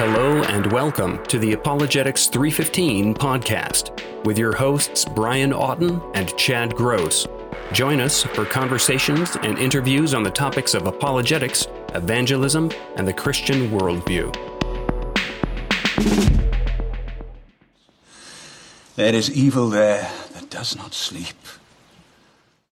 Hello and welcome to the Apologetics 315 podcast with your hosts Brian Auten and Chad Gross. Join us for conversations and interviews on the topics of apologetics, evangelism, and the Christian worldview. There is evil there that does not sleep.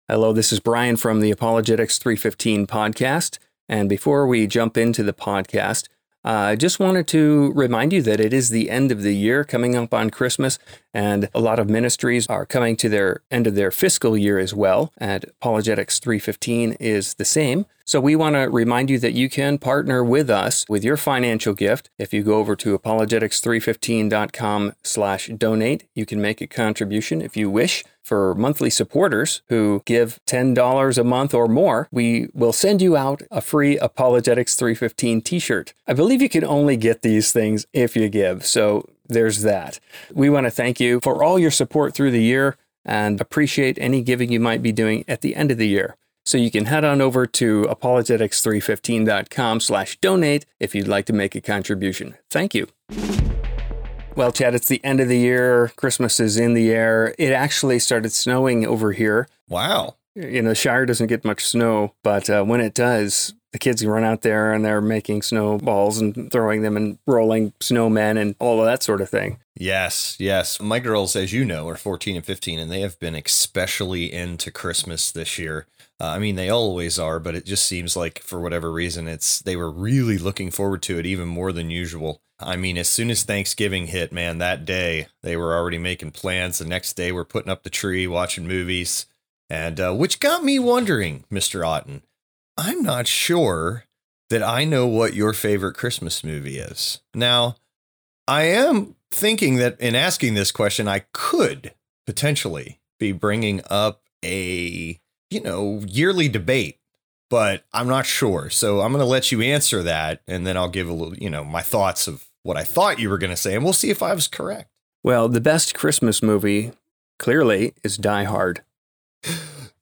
Hello, this is Brian from the Apologetics 315 podcast. And before we jump into the podcast, I uh, just wanted to remind you that it is the end of the year coming up on Christmas, and a lot of ministries are coming to their end of their fiscal year as well. And Apologetics 315 is the same. So we want to remind you that you can partner with us with your financial gift. If you go over to apologetics315.com slash donate, you can make a contribution if you wish. For monthly supporters who give $10 a month or more, we will send you out a free Apologetics 315 t-shirt. I believe you can only get these things if you give. So there's that. We want to thank you for all your support through the year and appreciate any giving you might be doing at the end of the year. So you can head on over to apologetics315.com slash donate if you'd like to make a contribution. Thank you. Well, Chad, it's the end of the year. Christmas is in the air. It actually started snowing over here. Wow. You know, Shire doesn't get much snow, but uh, when it does, the kids run out there and they're making snowballs and throwing them and rolling snowmen and all of that sort of thing. Yes, yes. My girls, as you know, are 14 and 15, and they have been especially into Christmas this year. Uh, I mean, they always are, but it just seems like for whatever reason, it's they were really looking forward to it even more than usual. I mean, as soon as Thanksgiving hit, man, that day they were already making plans. The next day, we're putting up the tree, watching movies, and uh, which got me wondering, Mister Auten, I'm not sure that I know what your favorite Christmas movie is. Now, I am thinking that in asking this question, I could potentially be bringing up a you know, yearly debate, but I'm not sure. So I'm going to let you answer that and then I'll give a little, you know, my thoughts of what I thought you were going to say and we'll see if I was correct. Well, the best Christmas movie clearly is Die Hard.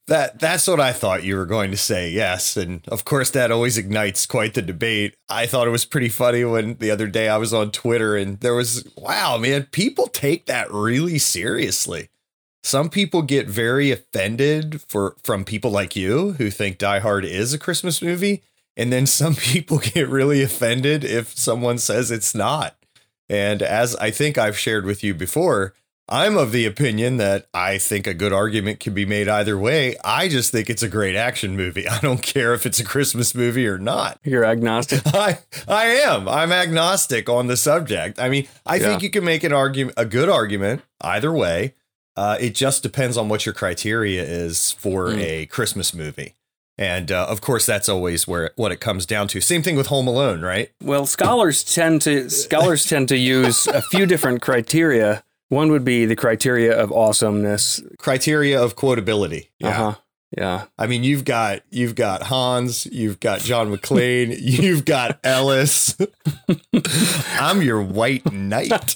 That that's what I thought you were going to say. Yes, and of course that always ignites quite the debate. I thought it was pretty funny when the other day I was on Twitter and there was wow, man, people take that really seriously some people get very offended for from people like you who think Die Hard is a Christmas movie, and then some people get really offended if someone says it's not. And as I think I've shared with you before, I'm of the opinion that I think a good argument can be made either way. I just think it's a great action movie. I don't care if it's a Christmas movie or not. You're agnostic. I I am. I'm agnostic on the subject. I mean, I yeah. think you can make an argument a good argument either way. Uh, it just depends on what your criteria is for mm. a Christmas movie. And uh, of course, that's always where what it comes down to. Same thing with Home Alone, right? Well, scholars tend to scholars tend to use a few different criteria. One would be the criteria of awesomeness, criteria of quotability. Yeah. Uh-huh. Yeah. I mean, you've got you've got Hans, you've got John McClane, you've got Ellis. I'm your white knight.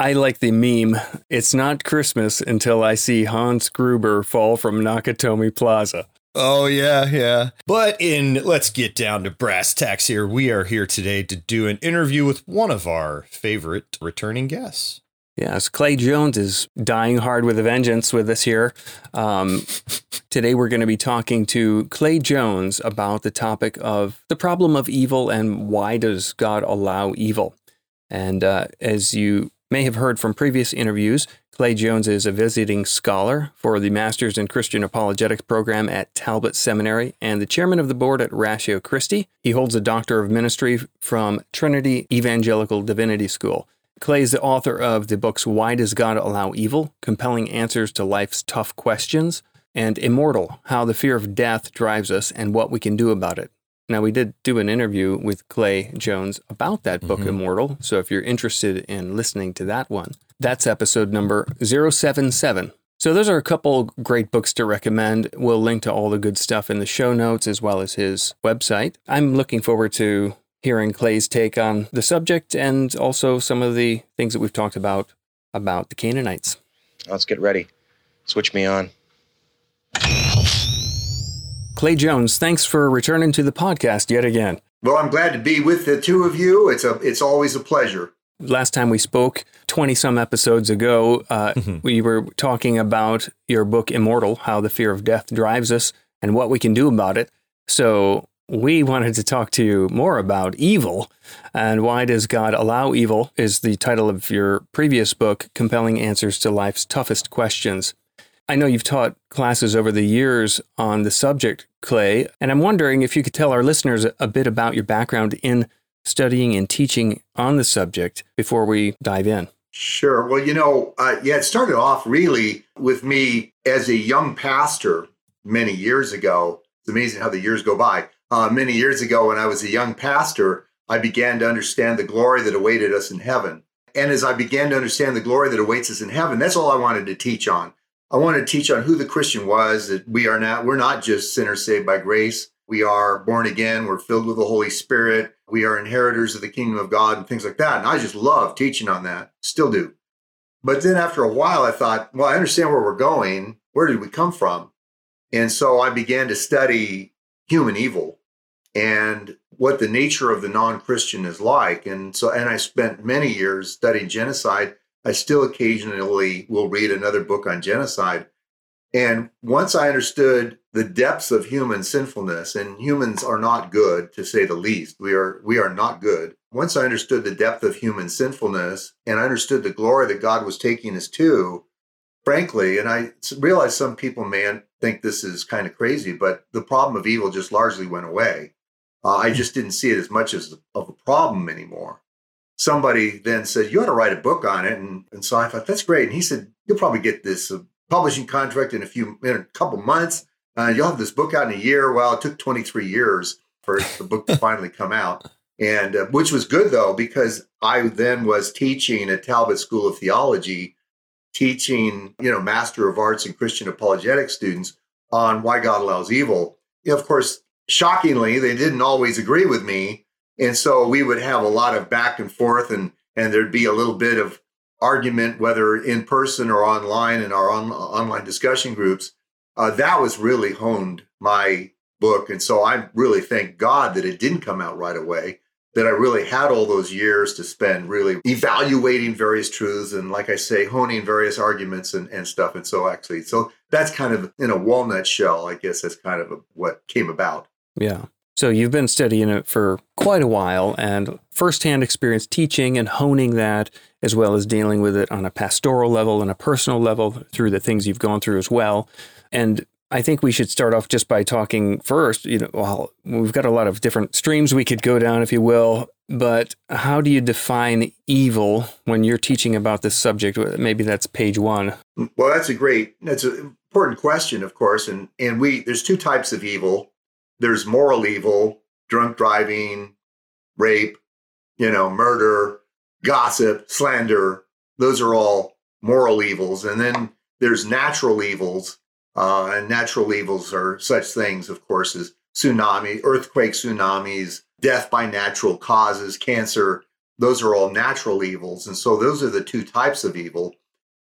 I like the meme. It's not Christmas until I see Hans Gruber fall from Nakatomi Plaza. Oh, yeah, yeah. But in let's get down to brass tacks here. We are here today to do an interview with one of our favorite returning guests. Yes, Clay Jones is dying hard with a vengeance with us here. Um, today, we're going to be talking to Clay Jones about the topic of the problem of evil and why does God allow evil. And uh, as you may have heard from previous interviews, Clay Jones is a visiting scholar for the Masters in Christian Apologetics program at Talbot Seminary and the chairman of the board at Ratio Christi. He holds a Doctor of Ministry from Trinity Evangelical Divinity School. Clay is the author of the books Why Does God Allow Evil? Compelling Answers to Life's Tough Questions, and Immortal How the Fear of Death Drives Us and What We Can Do About It. Now, we did do an interview with Clay Jones about that book, mm-hmm. Immortal. So if you're interested in listening to that one, that's episode number 077. So those are a couple great books to recommend. We'll link to all the good stuff in the show notes as well as his website. I'm looking forward to hearing Clay's take on the subject and also some of the things that we've talked about about the Canaanites. Let's get ready. Switch me on. Clay Jones, thanks for returning to the podcast yet again. Well, I'm glad to be with the two of you. It's a it's always a pleasure. Last time we spoke, 20 some episodes ago, uh, Mhm. we were talking about your book, Immortal How the Fear of Death Drives Us and what we can do about it. So, we wanted to talk to you more about evil and why does God allow evil, is the title of your previous book, Compelling Answers to Life's Toughest Questions. I know you've taught classes over the years on the subject, Clay, and I'm wondering if you could tell our listeners a bit about your background in studying and teaching on the subject before we dive in. Sure. Well, you know, uh, yeah, it started off really with me as a young pastor many years ago. It's amazing how the years go by. Uh, many years ago, when I was a young pastor, I began to understand the glory that awaited us in heaven. And as I began to understand the glory that awaits us in heaven, that's all I wanted to teach on. I wanted to teach on who the Christian was, that we are not, we're not just sinners saved by grace. We are born again. We're filled with the Holy Spirit. We are inheritors of the kingdom of God and things like that. And I just love teaching on that, still do. But then after a while, I thought, well, I understand where we're going. Where did we come from? And so I began to study human evil and what the nature of the non-Christian is like. And so, and I spent many years studying genocide. I still occasionally will read another book on genocide. And once I understood the depths of human sinfulness, and humans are not good to say the least, we are we are not good. Once I understood the depth of human sinfulness, and I understood the glory that God was taking us to, frankly, and I realize some people may think this is kind of crazy, but the problem of evil just largely went away. Uh, I just didn't see it as much as of a problem anymore. Somebody then said, You ought to write a book on it. And, and so I thought, That's great. And he said, You'll probably get this uh, publishing contract in a few, in a couple months. Uh, you'll have this book out in a year. Well, it took 23 years for the book to finally come out. And uh, which was good though, because I then was teaching at Talbot School of Theology, teaching, you know, Master of Arts and Christian apologetic students on why God allows evil. You know, of course, shockingly, they didn't always agree with me. And so we would have a lot of back and forth and and there'd be a little bit of argument, whether in person or online in our on, online discussion groups. Uh, that was really honed my book. And so I really thank God that it didn't come out right away, that I really had all those years to spend really evaluating various truths and, like I say, honing various arguments and, and stuff. And so actually, so that's kind of in a walnut shell, I guess that's kind of a, what came about. Yeah. So you've been studying it for quite a while and firsthand experience teaching and honing that, as well as dealing with it on a pastoral level and a personal level through the things you've gone through as well. And I think we should start off just by talking first. You know, well, we've got a lot of different streams we could go down, if you will. But how do you define evil when you're teaching about this subject? Maybe that's page one. Well, that's a great, that's an important question, of course. And and we there's two types of evil. There's moral evil, drunk driving, rape, you know, murder, gossip, slander. Those are all moral evils. And then there's natural evils. Uh, and natural evils are such things, of course, as tsunami, earthquake, tsunamis, death by natural causes, cancer. Those are all natural evils. And so those are the two types of evil.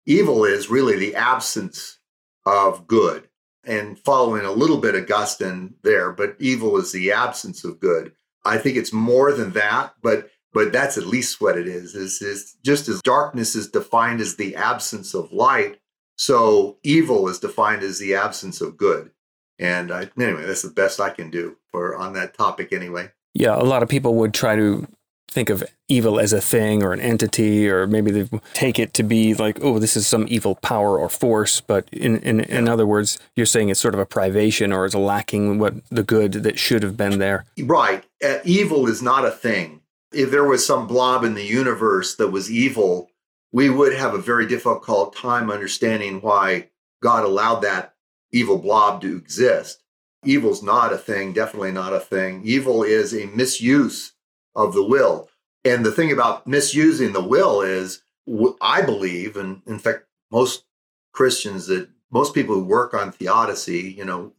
Evil is really the absence of good. And following a little bit Augustine there, but evil is the absence of good. I think it's more than that, but but that's at least what it is. Is is just as darkness is defined as the absence of light, so evil is defined as the absence of good. And I, anyway, that's the best I can do for on that topic anyway. Yeah, a lot of people would try to think of evil as a thing or an entity, or maybe they take it to be like, oh, this is some evil power or force. But in in, in other words, you're saying it's sort of a privation or it's lacking what the good that should have been there. Right. Uh, evil is not a thing. If there was some blob in the universe that was evil, we would have a very difficult time understanding why God allowed that evil blob to exist. Evil's not a thing, definitely not a thing. Evil is a misuse of the will. And the thing about misusing the will is, I believe, and in fact, most Christians that most people who work on theodicy, you know,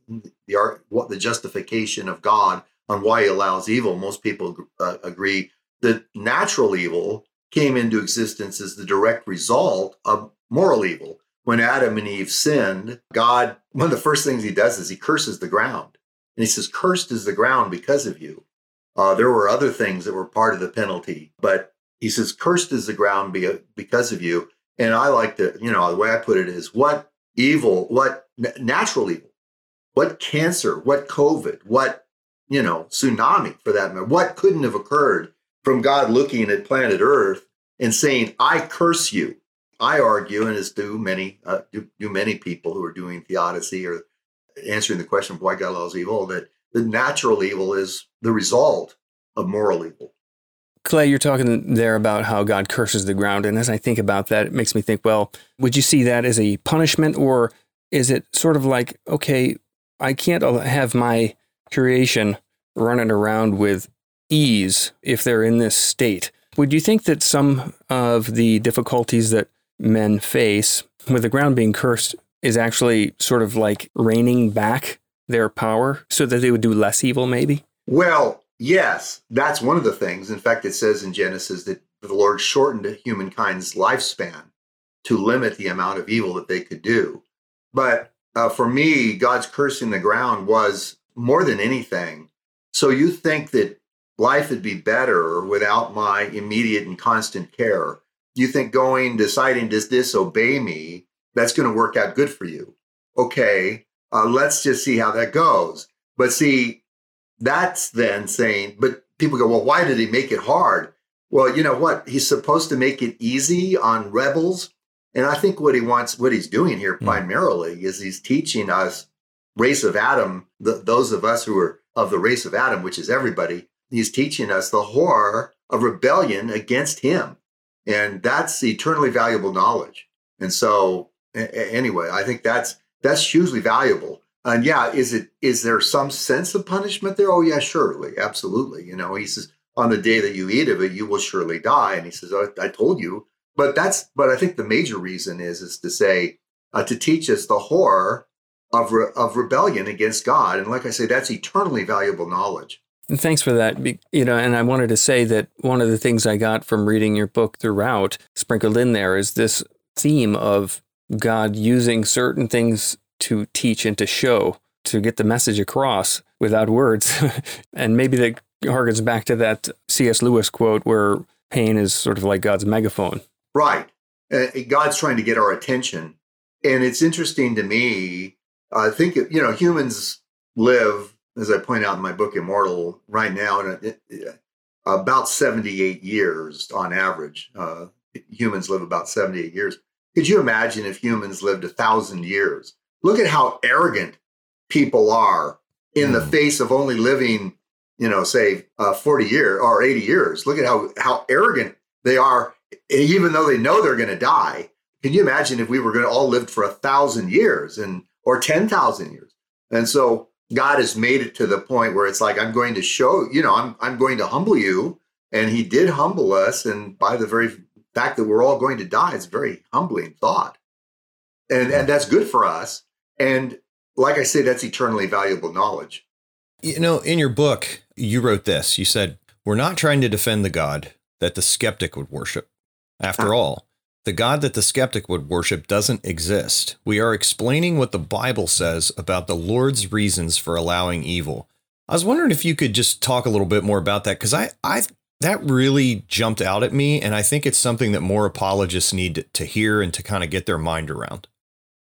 the art, what the justification of God on why He allows evil, most people uh, agree that natural evil came into existence as the direct result of moral evil. When Adam and Eve sinned, God, one of the first things He does is He curses the ground, and He says, "Cursed is the ground because of you." Uh, there were other things that were part of the penalty, but he says, "Cursed is the ground because of you." And I like to, you know, the way I put it is, what evil, what natural evil, what cancer, what COVID, what you know, tsunami for that matter, what couldn't have occurred from God looking at planet Earth and saying, "I curse you." I argue, and as do many, uh, do, do many people who are doing theodicy or answering the question of why God allows evil, that the natural evil is the result of moral evil. Clay, you're talking there about how God curses the ground. And as I think about that, it makes me think, well, would you see that as a punishment or is it sort of like, okay, I can't have my creation running around with ease if they're in this state? Would you think that some of the difficulties that men face with the ground being cursed is actually sort of like reining back their power so that they would do less evil, maybe? Well, Yes, that's one of the things. In fact, it says in Genesis that the Lord shortened humankind's lifespan to limit the amount of evil that they could do. But uh, for me, God's cursing the ground was more than anything. So you think that life would be better without my immediate and constant care? You think going, deciding to disobey me, that's going to work out good for you? Okay, uh, let's just see how that goes. But see, that's then saying, but people go, well, why did he make it hard? Well, you know what? He's supposed to make it easy on rebels. And I think what he wants, what he's doing here mm. primarily is he's teaching us, race of Adam, the, those of us who are of the race of Adam, which is everybody, he's teaching us the horror of rebellion against him. And that's eternally valuable knowledge. And so, a- anyway, I think that's that's hugely valuable. And yeah, is it is there some sense of punishment there? Oh yeah, surely, absolutely. You know, he says, on the day that you eat of it, you will surely die. And he says, oh, I told you. But that's but I think the major reason is is to say uh, to teach us the horror of re- of rebellion against God. And like I say, that's eternally valuable knowledge. Thanks for that. You know, and I wanted to say that one of the things I got from reading your book throughout, sprinkled in there, is this theme of God using certain things to teach and to show to get the message across without words. and maybe that harkens back to that C.S. Lewis quote where pain is sort of like God's megaphone. Right. Uh, God's trying to get our attention. And it's interesting to me. I think, you know, humans live, as I point out in my book, Immortal, right now, about 78 years on average. Uh, humans live about 78 years. Could you imagine if humans lived a thousand years? Look at how arrogant people are in mm. the face of only living, you know, say uh, 40 years or 80 years. Look at how, how arrogant they are, even though they know they're going to die. Can you imagine if we were going to all live for a thousand years and or 10,000 years? And so God has made it to the point where it's like, I'm going to show, you know, I'm, I'm going to humble you. And he did humble us. And by the very fact that we're all going to die, is a very humbling thought. And, and that's good for us. And like I say, that's eternally valuable knowledge. You know, in your book, you wrote this. You said, We're not trying to defend the God that the skeptic would worship. After ah. all, the God that the skeptic would worship doesn't exist. We are explaining what the Bible says about the Lord's reasons for allowing evil. I was wondering if you could just talk a little bit more about that because I, I that really jumped out at me, and I think it's something that more apologists need to hear and to kind of get their mind around.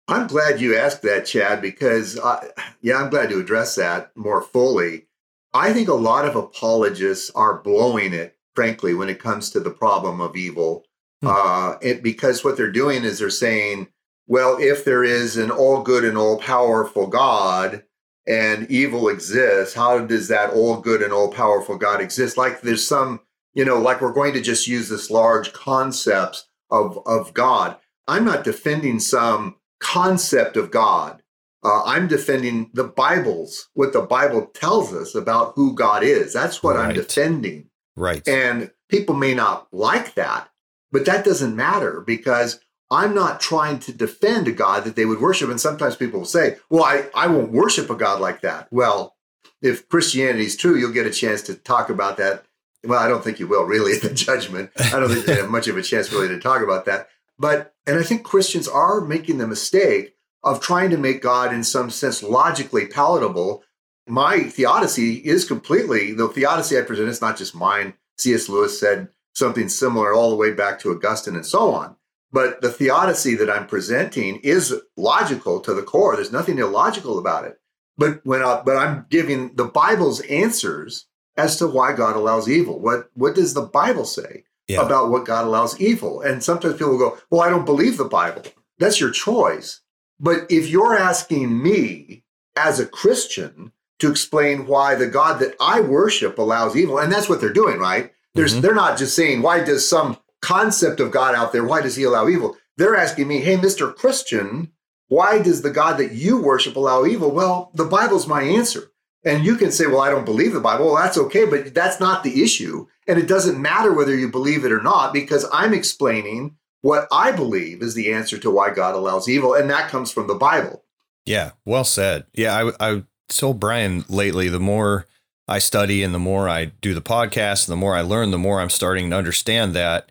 I'm glad you asked that, Chad, because I, yeah, I'm glad to address that more fully. I think a lot of apologists are blowing it, frankly, when it comes to the problem of evil. Hmm. Uh, it, because what they're doing is they're saying, well, if there is an all good and all powerful God and evil exists, how does that all good and all powerful God exist? Like there's some, you know, like we're going to just use this large concepts of, of God. I'm not defending some concept of God. Uh, I'm defending the Bible's, what the Bible tells us about who God is. That's what right. I'm defending. Right. And people may not like that, but that doesn't matter because I'm not trying to defend a God that they would worship. And sometimes people will say, well, I, I won't worship a God like that. Well, if Christianity is true, you'll get a chance to talk about that. Well, I don't think you will really at the judgment. I don't think you have much of a chance really to talk about that. But, and I think Christians are making the mistake of trying to make God in some sense logically palatable my theodicy is completely the theodicy I present is not just mine. C.S. Lewis said something similar all the way back to Augustine and so on. But the theodicy that I'm presenting is logical to the core. There's nothing illogical about it. But when I, but I'm giving the Bible's answers as to why God allows evil. What what does the Bible say yeah. about what God allows evil? And sometimes people go, "Well, I don't believe the Bible." That's your choice. But if you're asking me as a Christian to explain why the God that I worship allows evil, and that's what they're doing, right? There's, mm-hmm. They're not just saying, why does some concept of God out there, why does he allow evil? They're asking me, hey, Mr. Christian, why does the God that you worship allow evil? Well, the Bible's my answer. And you can say, well, I don't believe the Bible. Well, that's okay, but that's not the issue. And it doesn't matter whether you believe it or not, because I'm explaining what I believe is the answer to why God allows evil. And that comes from the Bible. Yeah, well said. Yeah, I, I told Brian lately, the more I study and the more I do the podcast and the more I learn, the more I'm starting to understand that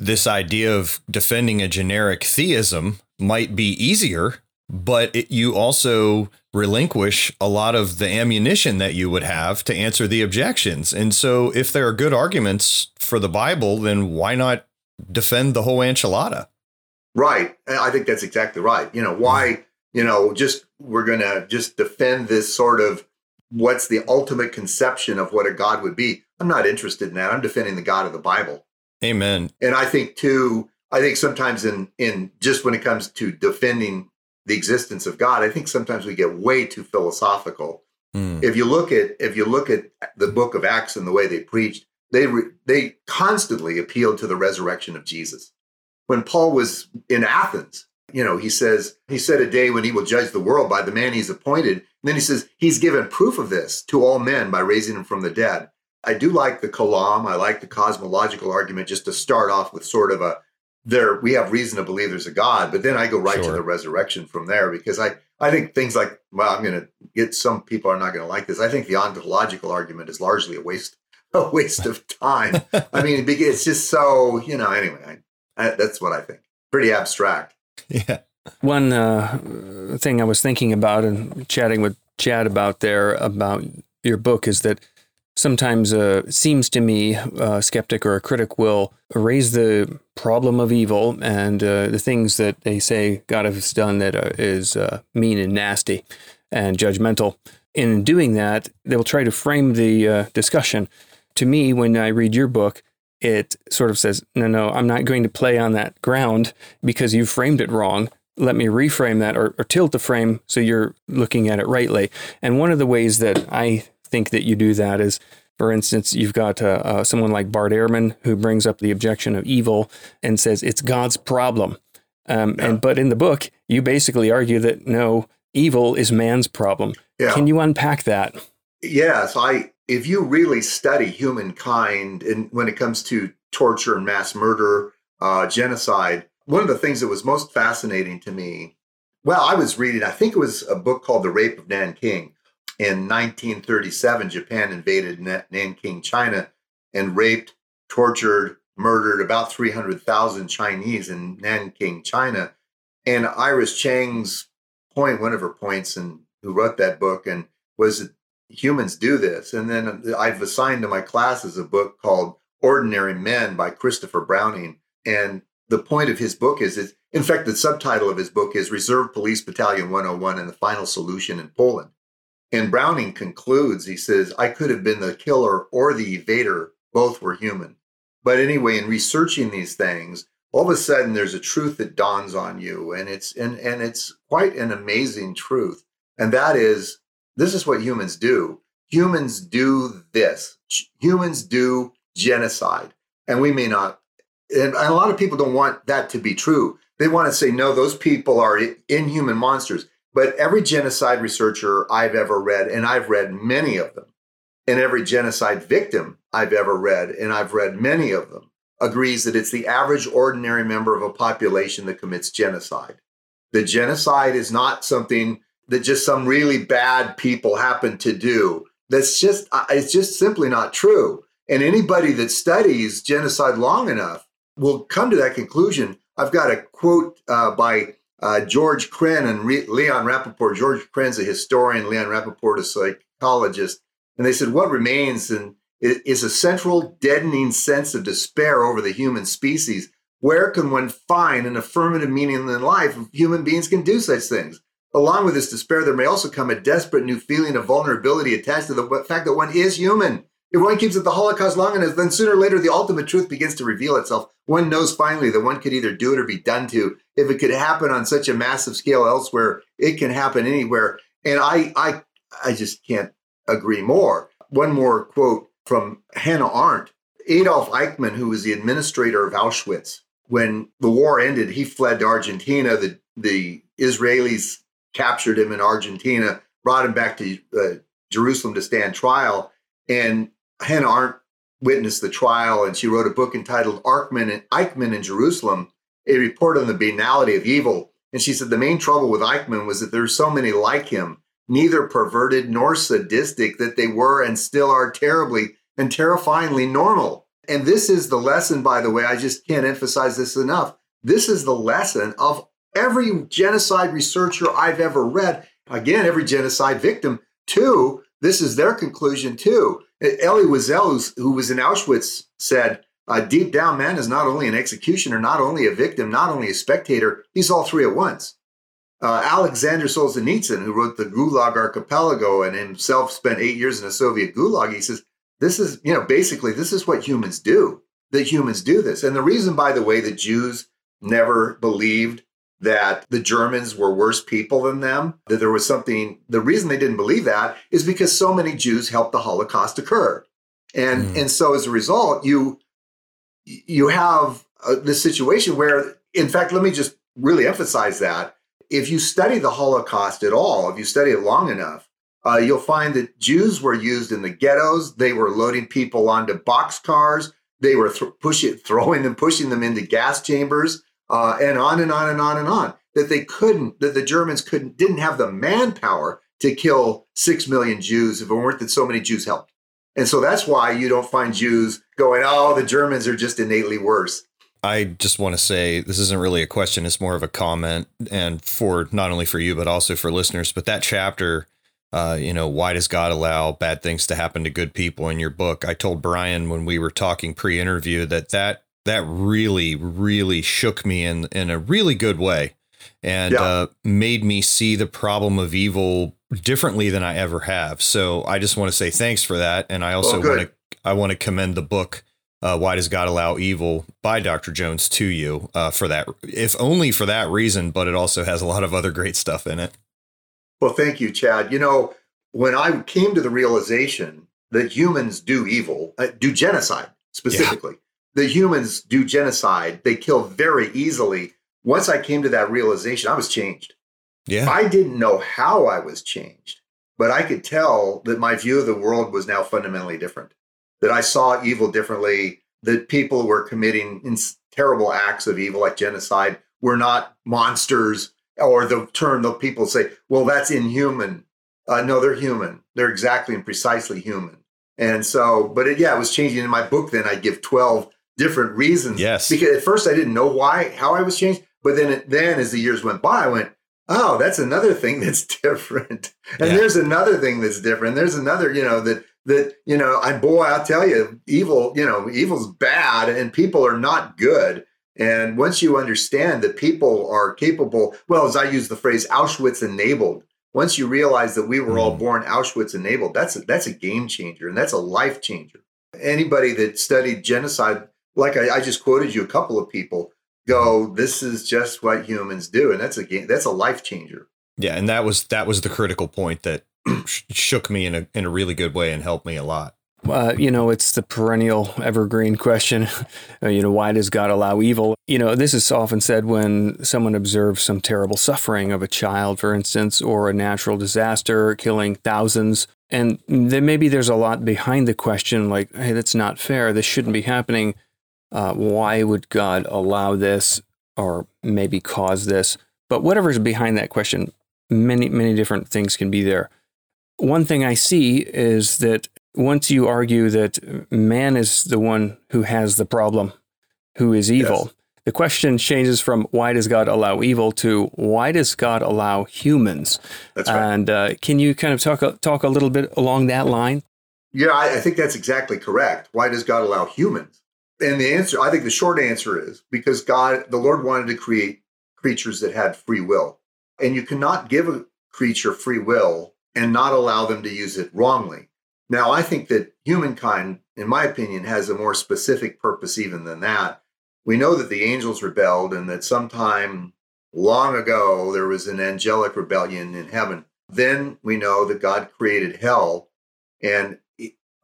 this idea of defending a generic theism might be easier, but it, you also relinquish a lot of the ammunition that you would have to answer the objections. And so, if there are good arguments for the Bible, then why not defend the whole enchilada? Right. I think that's exactly right. You know, why, you know, just we're going to just defend this sort of what's the ultimate conception of what a God would be. I'm not interested in that. I'm defending the God of the Bible. Amen. And I think too, I think sometimes in in just when it comes to defending the existence of God, I think sometimes we get way too philosophical. Mm. If you look at if you look at the book of Acts and the way they preached, they re, they constantly appealed to the resurrection of Jesus. When Paul was in Athens, you know, he says, he said a day when he will judge the world by the man he's appointed. And then he says, he's given proof of this to all men by raising him from the dead. I do like the kalam. I like the cosmological argument just to start off with sort of a there we have reason to believe there's a God, but then I go right sure. to the resurrection from there because I I think things like well, I'm gonna get some people are not gonna like this. I think the ontological argument is largely a waste a waste of time. I mean, it's just so you know. Anyway, I, I, that's what I think. Pretty abstract. Yeah. One uh, thing I was thinking about and chatting with Chad about there about your book is that sometimes uh, seems to me a skeptic or a critic will raise the problem of evil and uh, the things that they say God has done that uh, is uh, mean and nasty and judgmental. In doing that, they'll try to frame the uh, discussion. To me, when I read your book, it sort of says, no, no, I'm not going to play on that ground because you framed it wrong. Let me reframe that or, or, tilt the frame so you're looking at it rightly. And one of the ways that I think that you do that is, for instance, you've got uh, uh, someone like Bart Ehrman who brings up the objection of evil and says it's God's problem. Um, yeah. And but in the book, you basically argue that no, evil is man's problem. Yeah. Can you unpack that? Yes, I if you really study humankind and when it comes to torture and mass murder, uh, genocide, one of the things that was most fascinating to me, well, I was reading, I think it was a book called The Rape of Nanking. In 1937, Japan invaded Nanking, China, and raped, tortured, murdered about 300,000 Chinese in Nanking, China. And Iris Chang's point, one of her points, and who wrote that book, and was humans do this. And then um, I've assigned to my classes a book called Ordinary Men by Christopher Browning. And the point of his book is, is in fact, the subtitle of his book is Reserve Police Battalion 101 and the Final Solution in Poland. And Browning concludes, he says, I could have been the killer or the evader. Both were human. But anyway, in researching these things, all of a sudden there's a truth that dawns on you. And it's and, and it's quite an amazing truth. And that is this is what humans do. Humans do this. Humans do genocide. And we may not, and a lot of people don't want that to be true. They want to say, no, those people are inhuman monsters. But every genocide researcher I've ever read, and I've read many of them, and every genocide victim I've ever read, and I've read many of them, agrees that it's the average ordinary member of a population that commits genocide. The genocide is not something that just some really bad people happen to do. That's just uh, it's just simply not true. And anybody that studies genocide long enough will come to that conclusion. I've got a quote uh, by uh, George Kren and Re- Leon Rappoport. George Kren's a historian. Leon Rappoport like psychologist, and they said what remains and is a central deadening sense of despair over the human species. Where can one find an affirmative meaning in life if human beings can do such things? Along with this despair, there may also come a desperate new feeling of vulnerability attached to the fact that one is human. If one keeps at the Holocaust long enough, then sooner or later the ultimate truth begins to reveal itself. One knows finally that one could either do it or be done to. If it could happen on such a massive scale elsewhere, it can happen anywhere. And I, I, I just can't agree more. One more quote from Hannah Arendt. Adolf Eichmann, who was the administrator of Auschwitz, when the war ended, he fled to Argentina. The, the Israelis captured him in Argentina, brought him back to uh, Jerusalem to stand trial. And Hannah Arendt witnessed the trial, and she wrote a book entitled Eichmann and Eichmann in Jerusalem, a report on the banality of evil. And she said the main trouble with Eichmann was that there were so many like him, neither perverted nor sadistic, that they were and still are terribly and terrifyingly normal. And this is the lesson, by the way, I just can't emphasize this enough. This is the lesson of every genocide researcher I've ever read. Again, every genocide victim, too. This is their conclusion, too. Elie Wiesel, who was in Auschwitz, said, uh, deep down, man is not only an executioner, not only a victim, not only a spectator, he's all three at once. Uh, Alexander Solzhenitsyn, who wrote the Gulag Archipelago and himself spent eight years in a Soviet Gulag, he says, this is, you know, basically, this is what humans do, that humans do this. And the reason, by the way, that Jews never believed that the Germans were worse people than them, that there was something, the reason they didn't believe that is because so many Jews helped the Holocaust occur. And, mm. and so as a result, you, you have uh, this situation where, in fact, let me just really emphasize that. If you study the Holocaust at all, if you study it long enough, uh, you'll find that Jews were used in the ghettos. They were loading people onto boxcars. They were th- pushing, throwing them, pushing them into gas chambers, uh, and on and on and on and on. That they couldn't, that the Germans couldn't, didn't have the manpower to kill six million Jews if it weren't that so many Jews helped. And so that's why you don't find Jews going, "Oh, the Germans are just innately worse." I just want to say this isn't really a question; it's more of a comment, and for not only for you but also for listeners. But that chapter uh, you know, why does God allow bad things to happen to good people in your book? I told Brian when we were talking pre-interview that that that really, really shook me in in a really good way, and yeah. uh, made me see the problem of evil differently than I ever have. So I just want to say thanks for that, and I also oh, want to I want to commend the book. Uh, Why does God allow evil by Dr. Jones to you uh, for that, if only for that reason, but it also has a lot of other great stuff in it. Well, thank you, Chad. You know, when I came to the realization that humans do evil, uh, do genocide specifically. The humans do genocide, they kill very easily. Once I came to that realization, I was changed. Yeah. I didn't know how I was changed, but I could tell that my view of the world was now fundamentally different, that I saw evil differently, that people were committing terrible acts of evil like genocide were not monsters or the term that people say, well, that's inhuman. Uh, no, they're human. They're exactly and precisely human. And so, but it, yeah, it was changing in my book. Then I give 12 different reasons. Yes. Because at first I didn't know why, how I was changed. But then, then as the years went by, I went, oh, that's another thing that's different. And yeah. there's another thing that's different. There's another, you know, that, that, you know, I, boy, I'll tell you, evil, you know, evil's bad and people are not good. And once you understand that people are capable, well, as I use the phrase Auschwitz enabled, once you realize that we were all mm. born Auschwitz enabled, that's a, that's a game changer and that's a life changer. Anybody that studied genocide, like I, I just quoted you a couple of people, go, this is just what humans do, and that's a game, that's a life changer. Yeah, and that was that was the critical point that shook me in a in a really good way and helped me a lot. Uh, you know, it's the perennial evergreen question. Uh, you know, why does God allow evil? You know, this is often said when someone observes some terrible suffering of a child, for instance, or a natural disaster killing thousands. And then maybe there's a lot behind the question, like, hey, that's not fair. This shouldn't be happening. Uh, why would God allow this or maybe cause this? But whatever's behind that question, many, many different things can be there. One thing I see is that once you argue that man is the one who has the problem, who is evil, yes. the question changes from why does God allow evil to why does God allow humans? That's right. And uh, can you kind of talk talk a little bit along that line? Yeah, I, I think that's exactly correct. Why does God allow humans? And the answer, I think the short answer is because God, the Lord wanted to create creatures that had free will. And you cannot give a creature free will and not allow them to use it wrongly. Now, I think that humankind, in my opinion, has a more specific purpose even than that. We know that the angels rebelled and that sometime long ago there was an angelic rebellion in heaven. Then we know that God created hell. And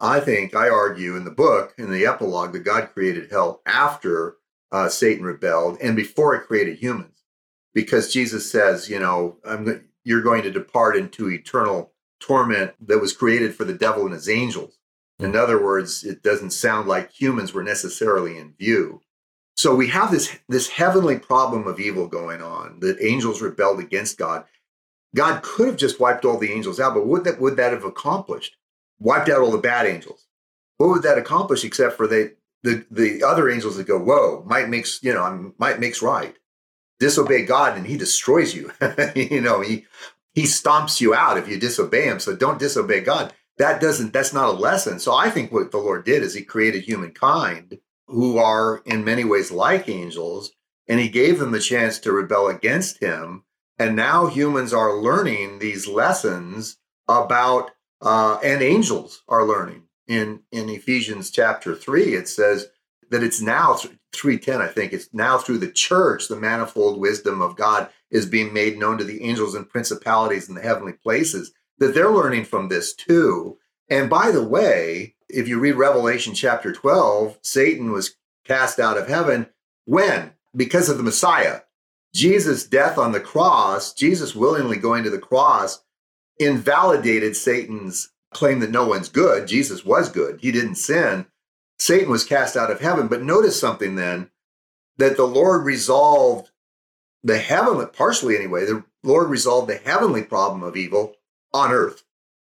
I think, I argue in the book, in the epilogue, that God created hell after uh, Satan rebelled and before it created humans. Because Jesus says, you know, I'm, you're going to depart into eternal torment that was created for the devil and his angels. In other words, it doesn't sound like humans were necessarily in view. So we have this, this heavenly problem of evil going on that angels rebelled against God. God could have just wiped all the angels out, but would that would that have accomplished? Wiped out all the bad angels. What would that accomplish except for they the the other angels that go, whoa, might makes you know might makes right. Disobey God and He destroys you. you know He He stomps you out if you disobey Him. So don't disobey God. That doesn't. That's not a lesson. So I think what the Lord did is He created humankind who are in many ways like angels, and He gave them the chance to rebel against Him. And now humans are learning these lessons about, uh, and angels are learning. In in Ephesians chapter 3 it says that it's now 310 I think it's now through the church the manifold wisdom of God is being made known to the angels and principalities in the heavenly places that they're learning from this too. And by the way if you read Revelation chapter 12 Satan was cast out of heaven when? Because of the Messiah. Jesus death on the cross Jesus willingly going to the cross invalidated Satan's claim that no one's good. Jesus was good, he didn't sin. Satan was cast out of heaven. But notice something then that the Lord resolved the heavenly, partially anyway, the Lord resolved the heavenly problem of evil on earth.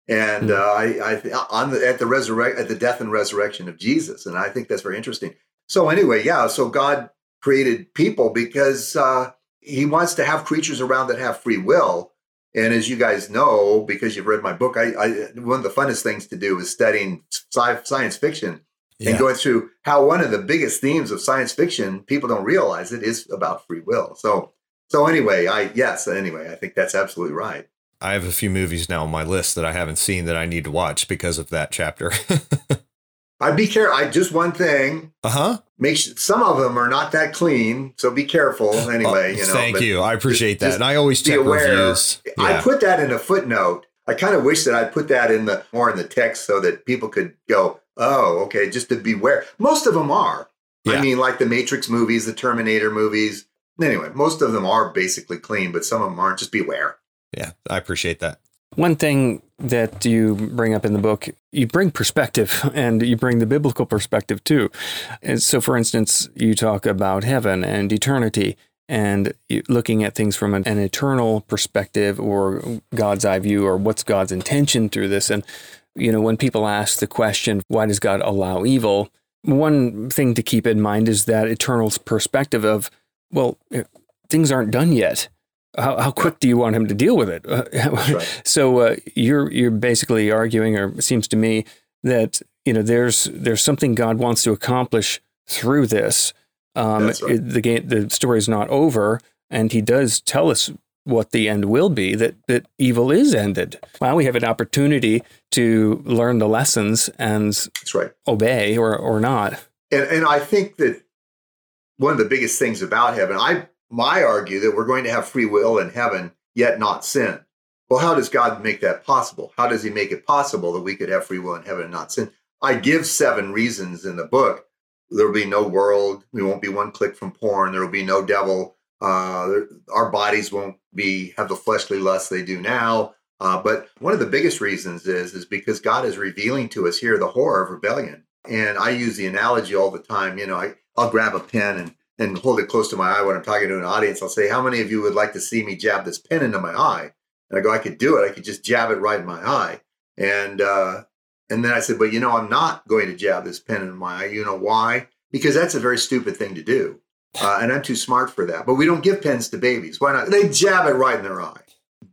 And mm. uh, I, I, on the, at the resurrect, at the death and resurrection of Jesus, and I think that's very interesting. So anyway, yeah, so God created people because uh, He wants to have creatures around that have free will, and as you guys know, because you've read my book, I, I one of the funnest things to do is studying sci- science fiction yeah. and going through how one of the biggest themes of science fiction, people don't realize it, is about free will. So, so anyway, I yes, anyway, I think that's absolutely right. I have a few movies now on my list that I haven't seen that I need to watch because of that chapter. I'd be careful. I just one thing. Uh huh. Make sure, some of them are not that clean, so be careful. Anyway, oh, you know. Thank you. I appreciate just, that, and I always check aware. reviews. Yeah. I put that in a footnote. I kind of wish that I'd put that in the more in the text so that people could go, "Oh, okay," just to beware. Most of them are. Yeah. I mean, like the Matrix movies, the Terminator movies. Anyway, most of them are basically clean, but some of them aren't. Just beware. Yeah, I appreciate that. One thing that you bring up in the book, you bring perspective and you bring the biblical perspective too. And so, for instance, you talk about heaven and eternity and looking at things from an, an eternal perspective or God's eye view or what's God's intention through this. And, you know, when people ask the question, why does God allow evil? One thing to keep in mind is that eternal perspective of, well, eh, things aren't done yet how, how quick do you want him to deal with it? right. So uh, you're you're basically arguing, or it seems to me that you know there's there's something God wants to accomplish through this. Um, right. it, the game, the story is not over, and He does tell us what the end will be. That that evil is ended. Well, we have an opportunity to learn the lessons and right. obey or or not. And and I think that one of the biggest things about heaven, I I argue that we're going to have free will in heaven, yet not sin. Well, how does God make that possible? How does He make it possible that we could have free will in heaven and not sin? I give seven reasons in the book. There will be no world. We won't be one click from porn. There will be no devil. Uh, our bodies won't be have the fleshly lust they do now. Uh, but one of the biggest reasons is is because God is revealing to us here the horror of rebellion. And I use the analogy all the time. You know, I, I'll grab a pen and and hold it close to my eye when I'm talking to an audience. I'll say, How many of you would like to see me jab this pen into my eye? And I go, I could do it. I could just jab it right in my eye. And uh, and then I said, But you know, I'm not going to jab this pen in my eye. You know why? Because that's a very stupid thing to do. Uh, and I'm too smart for that. But we don't give pens to babies. Why not? They jab it right in their eye.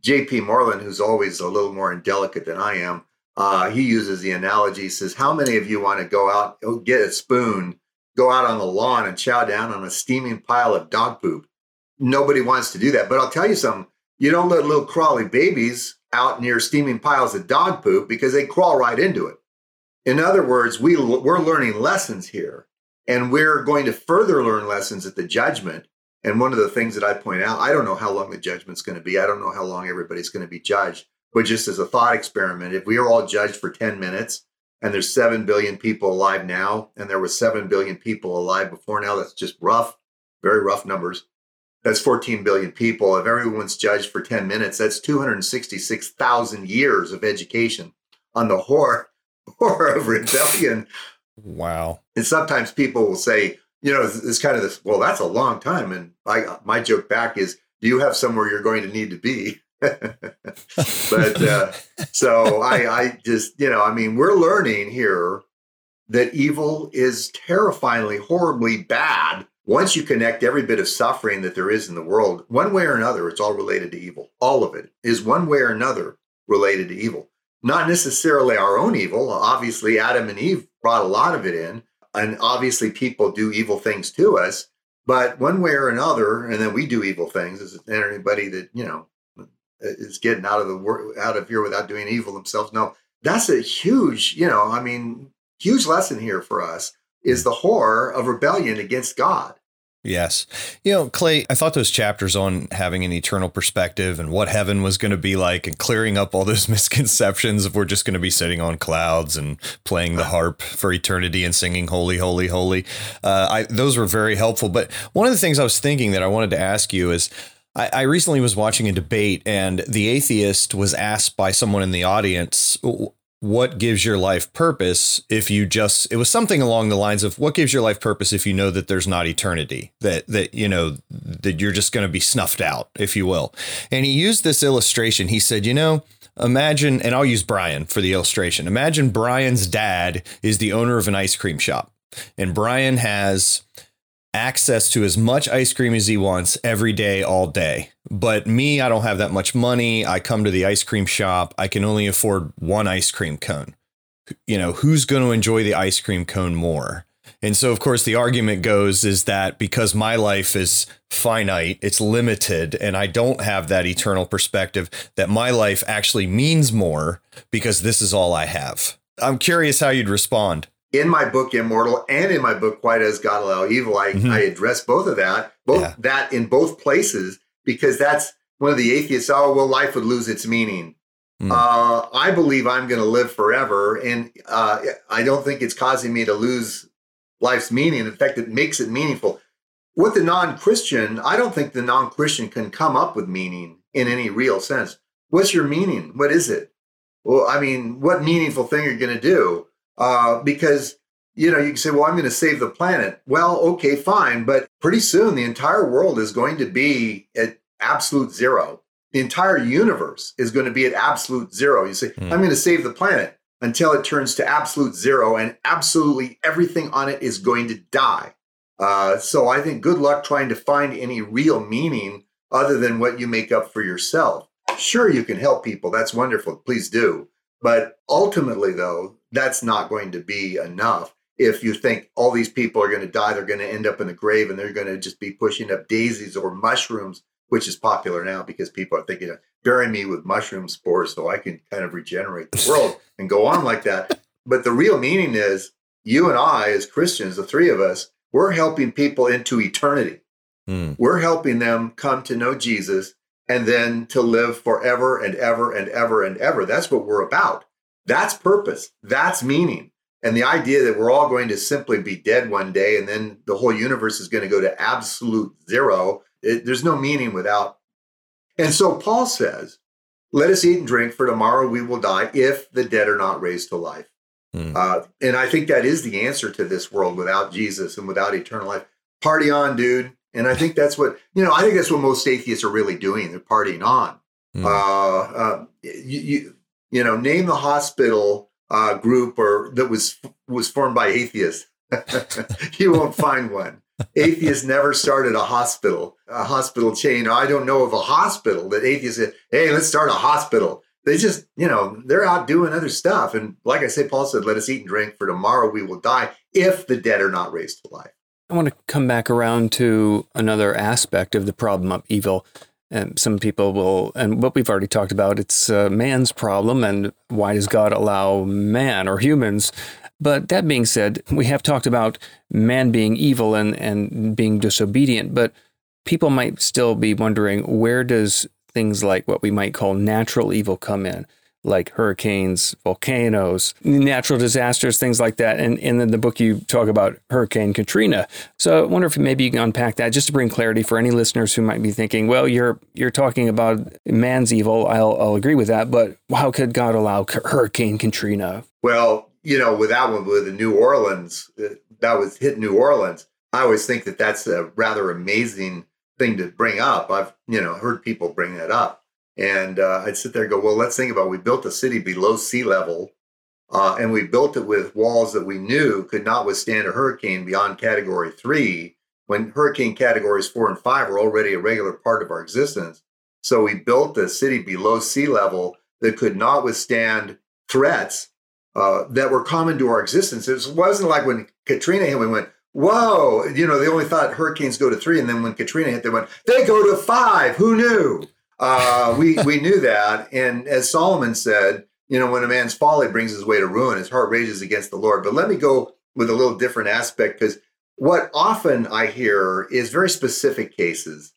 J.P. Moreland, who's always a little more indelicate than I am, uh, he uses the analogy. Says, How many of you want to go out, get a spoon, go out on the lawn and chow down on a steaming pile of dog poop? Nobody wants to do that. But I'll tell you something you don't let little crawly babies out near steaming piles of dog poop because they crawl right into it. In other words, we, we're learning lessons here, and we're going to further learn lessons at the judgment. And one of the things that I point out, I don't know how long the judgment's going to be. I don't know how long everybody's going to be judged. But just as a thought experiment, if we are all judged for 10 minutes and there's 7 billion people alive now, and there was 7 billion people alive before now, that's just rough, very rough numbers. That's 14 billion people. If everyone's judged for 10 minutes, that's 266,000 years of education on the horror, horror of rebellion. Wow. And sometimes people will say, you know, it's kind of this, well, that's a long time. And I, my joke back is, do you have somewhere you're going to need to be? but uh, so I, I just, you know, I mean, we're learning here that evil is terrifyingly, horribly bad. Once you connect every bit of suffering that there is in the world, one way or another, it's all related to evil. All of it is one way or another related to evil. Not necessarily our own evil. Obviously, Adam and Eve brought a lot of it in. And obviously, people do evil things to us. But one way or another, and then we do evil things. Is anybody that, you know, is getting out of the work out of here without doing evil themselves. No, that's a huge, you know, I mean, huge lesson here for us is the horror of rebellion against God. Yes. You know, Clay, I thought those chapters on having an eternal perspective and what heaven was going to be like and clearing up all those misconceptions of we're just going to be sitting on clouds and playing the harp for eternity and singing holy, holy, holy. Uh, I, those were very helpful. But one of the things I was thinking that I wanted to ask you is I, I recently was watching a debate, and the atheist was asked by someone in the audience, what gives your life purpose if you just it was something along the lines of what gives your life purpose if you know that there's not eternity? That that you know that you're just going to be snuffed out if you will. And he used this illustration. He said you know imagine and I'll use Brian for the illustration. Imagine Brian's dad is the owner of an ice cream shop and Brian has access to as much ice cream as he wants every day, all day. But me, I don't have that much money. I come to the ice cream shop. I can only afford one ice cream cone. You know, who's going to enjoy the ice cream cone more? And so, of course, the argument goes is that because my life is finite, it's limited, and I don't have that eternal perspective, that my life actually means more because this is all I have. I'm curious how you'd respond in my book Immortal and in my book Why Does God Allow Evil, I, mm-hmm. I address both of that, both yeah. that in both places, because that's one of the atheists, oh, well, life would lose its meaning. Mm. Uh, I believe I'm going to live forever, and uh, I don't think it's causing me to lose life's meaning. In fact, it makes it meaningful. With the non Christian, I don't think the non Christian can come up with meaning in any real sense. What's your meaning? What is it? Well, I mean, what meaningful thing are you going to do? Uh, because you know you can say, well, I'm going to save the planet. Well, okay, fine, but pretty soon the entire world is going to be at absolute zero. The entire universe is going to be at absolute zero. You say, mm. I'm going to save the planet until it turns to absolute zero, and absolutely everything on it is going to die. Uh, so I think good luck trying to find any real meaning other than what you make up for yourself. Sure, you can help people. That's wonderful. Please do. But ultimately, though, that's not going to be enough. If you think all these people are going to die, they're going to end up in the grave and they're going to just be pushing up daisies or mushrooms, which is popular now because people are thinking, bury me with mushroom spores so I can kind of regenerate the world and go on like that. But the real meaning is you and I, as Christians, the three of us, we're helping people into eternity. Mm. We're helping them come to know Jesus and then to live forever and ever and ever and ever. That's what we're about. That's purpose. That's meaning. And the idea that we're all going to simply be dead one day and then the whole universe is going to go to absolute zero, it, there's no meaning without. And so Paul says, let us eat and drink, for tomorrow we will die if the dead are not raised to life. Hmm. Uh, and I think that is the answer to this world without Jesus and without eternal life. Party on, dude. And I think that's what, you know, I think that's what most atheists are really doing. They're partying on. Mm. Uh, uh, you, you, you, know, name the hospital uh, group or that was was formed by atheists. you won't find one. atheists never started a hospital, a hospital chain. I don't know of a hospital that atheists said, hey, let's start a hospital. They just, you know, they're out doing other stuff. And like I say, Paul said, let us eat and drink, for tomorrow we will die if the dead are not raised to life. I want to come back around to another aspect of the problem of evil. And some people will, and what we've already talked about, it's uh, man's problem. And why does God allow man or humans? But that being said, we have talked about man being evil and, and being disobedient. But people might still be wondering where does things like what we might call natural evil come in? Like hurricanes, volcanoes, natural disasters, things like that. And, and in the book, you talk about Hurricane Katrina. So I wonder if maybe you can unpack that just to bring clarity for any listeners who might be thinking, well, you're you're talking about man's evil. I'll, I'll agree with that, but how could God allow Hurricane Katrina? Well, you know, with that one, with the New Orleans, uh, that was hit New Orleans. I always think that that's a rather amazing thing to bring up. I've you know heard people bring that up and uh, I'd sit there and go, well, let's think about it. we built a city below sea level, uh, and we built it with walls that we knew could not withstand a hurricane beyond category three, when hurricane categories four and five are already a regular part of our existence. So we built a city below sea level that could not withstand threats uh, that were common to our existence. It wasn't like when Katrina hit, we went, whoa, you know, they only thought hurricanes go to three. And then when Katrina hit, they went, they go to five. Who knew? Uh, we we knew that, and as Solomon said, you know, when a man's folly brings his way to ruin, his heart rages against the Lord. But let me go with a little different aspect because what often I hear is very specific cases.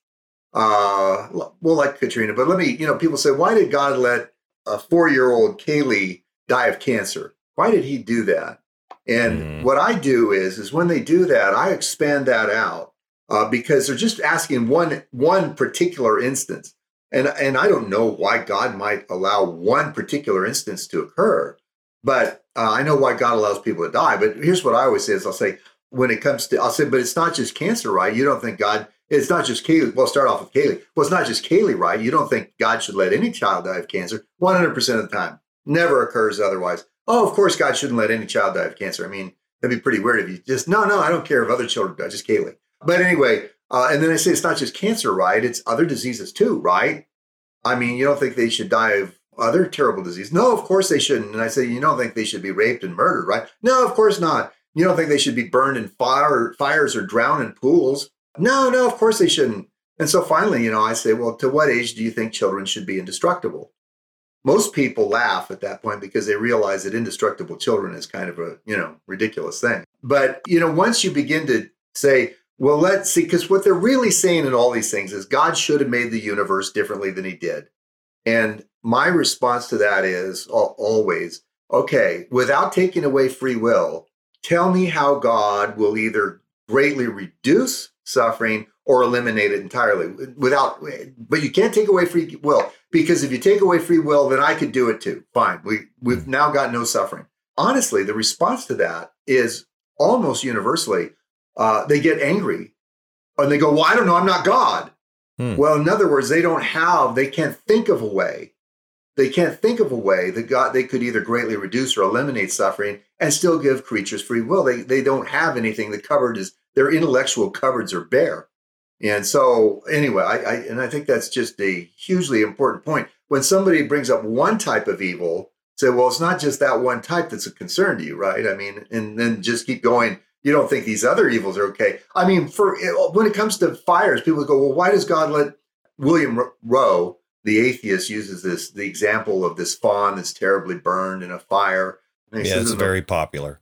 Uh, well, like Katrina, but let me, you know, people say, why did God let a four-year-old Kaylee die of cancer? Why did He do that? And mm. what I do is, is when they do that, I expand that out uh, because they're just asking one one particular instance. And, and I don't know why God might allow one particular instance to occur, but uh, I know why God allows people to die. But here's what I always say is I'll say, when it comes to, I'll say, but it's not just cancer, right? You don't think God, it's not just Kaylee. Well, start off with Kaylee. Well, it's not just Kaylee, right? You don't think God should let any child die of cancer 100% of the time. Never occurs otherwise. Oh, of course, God shouldn't let any child die of cancer. I mean, that'd be pretty weird if you just, no, no, I don't care if other children die, just Kaylee. But anyway, uh, and then I say it's not just cancer, right? It's other diseases too, right? I mean, you don't think they should die of other terrible disease? No, of course they shouldn't. And I say, you don't think they should be raped and murdered, right? No, of course not. You don't think they should be burned in fire, fires or drowned in pools? No, no, of course they shouldn't. And so finally, you know, I say, well, to what age do you think children should be indestructible? Most people laugh at that point because they realize that indestructible children is kind of a, you know, ridiculous thing. But, you know, once you begin to say, well, let's see, because what they're really saying in all these things is God should have made the universe differently than he did. And my response to that is always, okay, without taking away free will, tell me how God will either greatly reduce suffering or eliminate it entirely without but you can't take away free will because if you take away free will then I could do it too. Fine. We we've hmm. now got no suffering. Honestly, the response to that is almost universally uh, they get angry and they go, Well, I don't know, I'm not God. Hmm. Well, in other words, they don't have, they can't think of a way. They can't think of a way that God they could either greatly reduce or eliminate suffering and still give creatures free will. They they don't have anything. The cupboard is their intellectual cupboards are bare. And so anyway, I, I and I think that's just a hugely important point. When somebody brings up one type of evil, say, well, it's not just that one type that's a concern to you, right? I mean, and then just keep going you don't think these other evils are okay. I mean, for when it comes to fires, people go, well, why does God let William Rowe, the atheist, uses this the example of this fawn that's terribly burned in a fire? yeah, says, it's very popular.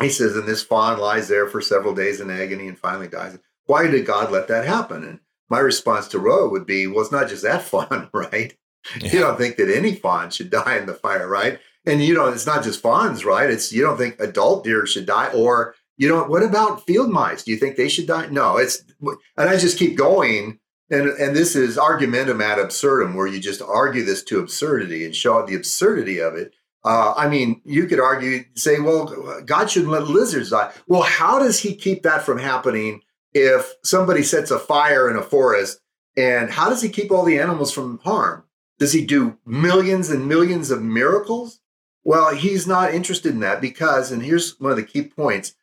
He says, and this fawn lies there for several days in agony and finally dies. Why did God let that happen? And my response to Rowe would be, well, it's not just that fawn, right? Yeah. You don't think that any fawn should die in the fire, right? And you know, it's not just fawns, right? It's you don't think adult deer should die or you know, what about field mice? Do you think they should die? No, it's, and I just keep going. And, and this is argumentum ad absurdum, where you just argue this to absurdity and show the absurdity of it. Uh, I mean, you could argue, say, well, God shouldn't let lizards die. Well, how does he keep that from happening if somebody sets a fire in a forest? And how does he keep all the animals from harm? Does he do millions and millions of miracles? Well, he's not interested in that because, and here's one of the key points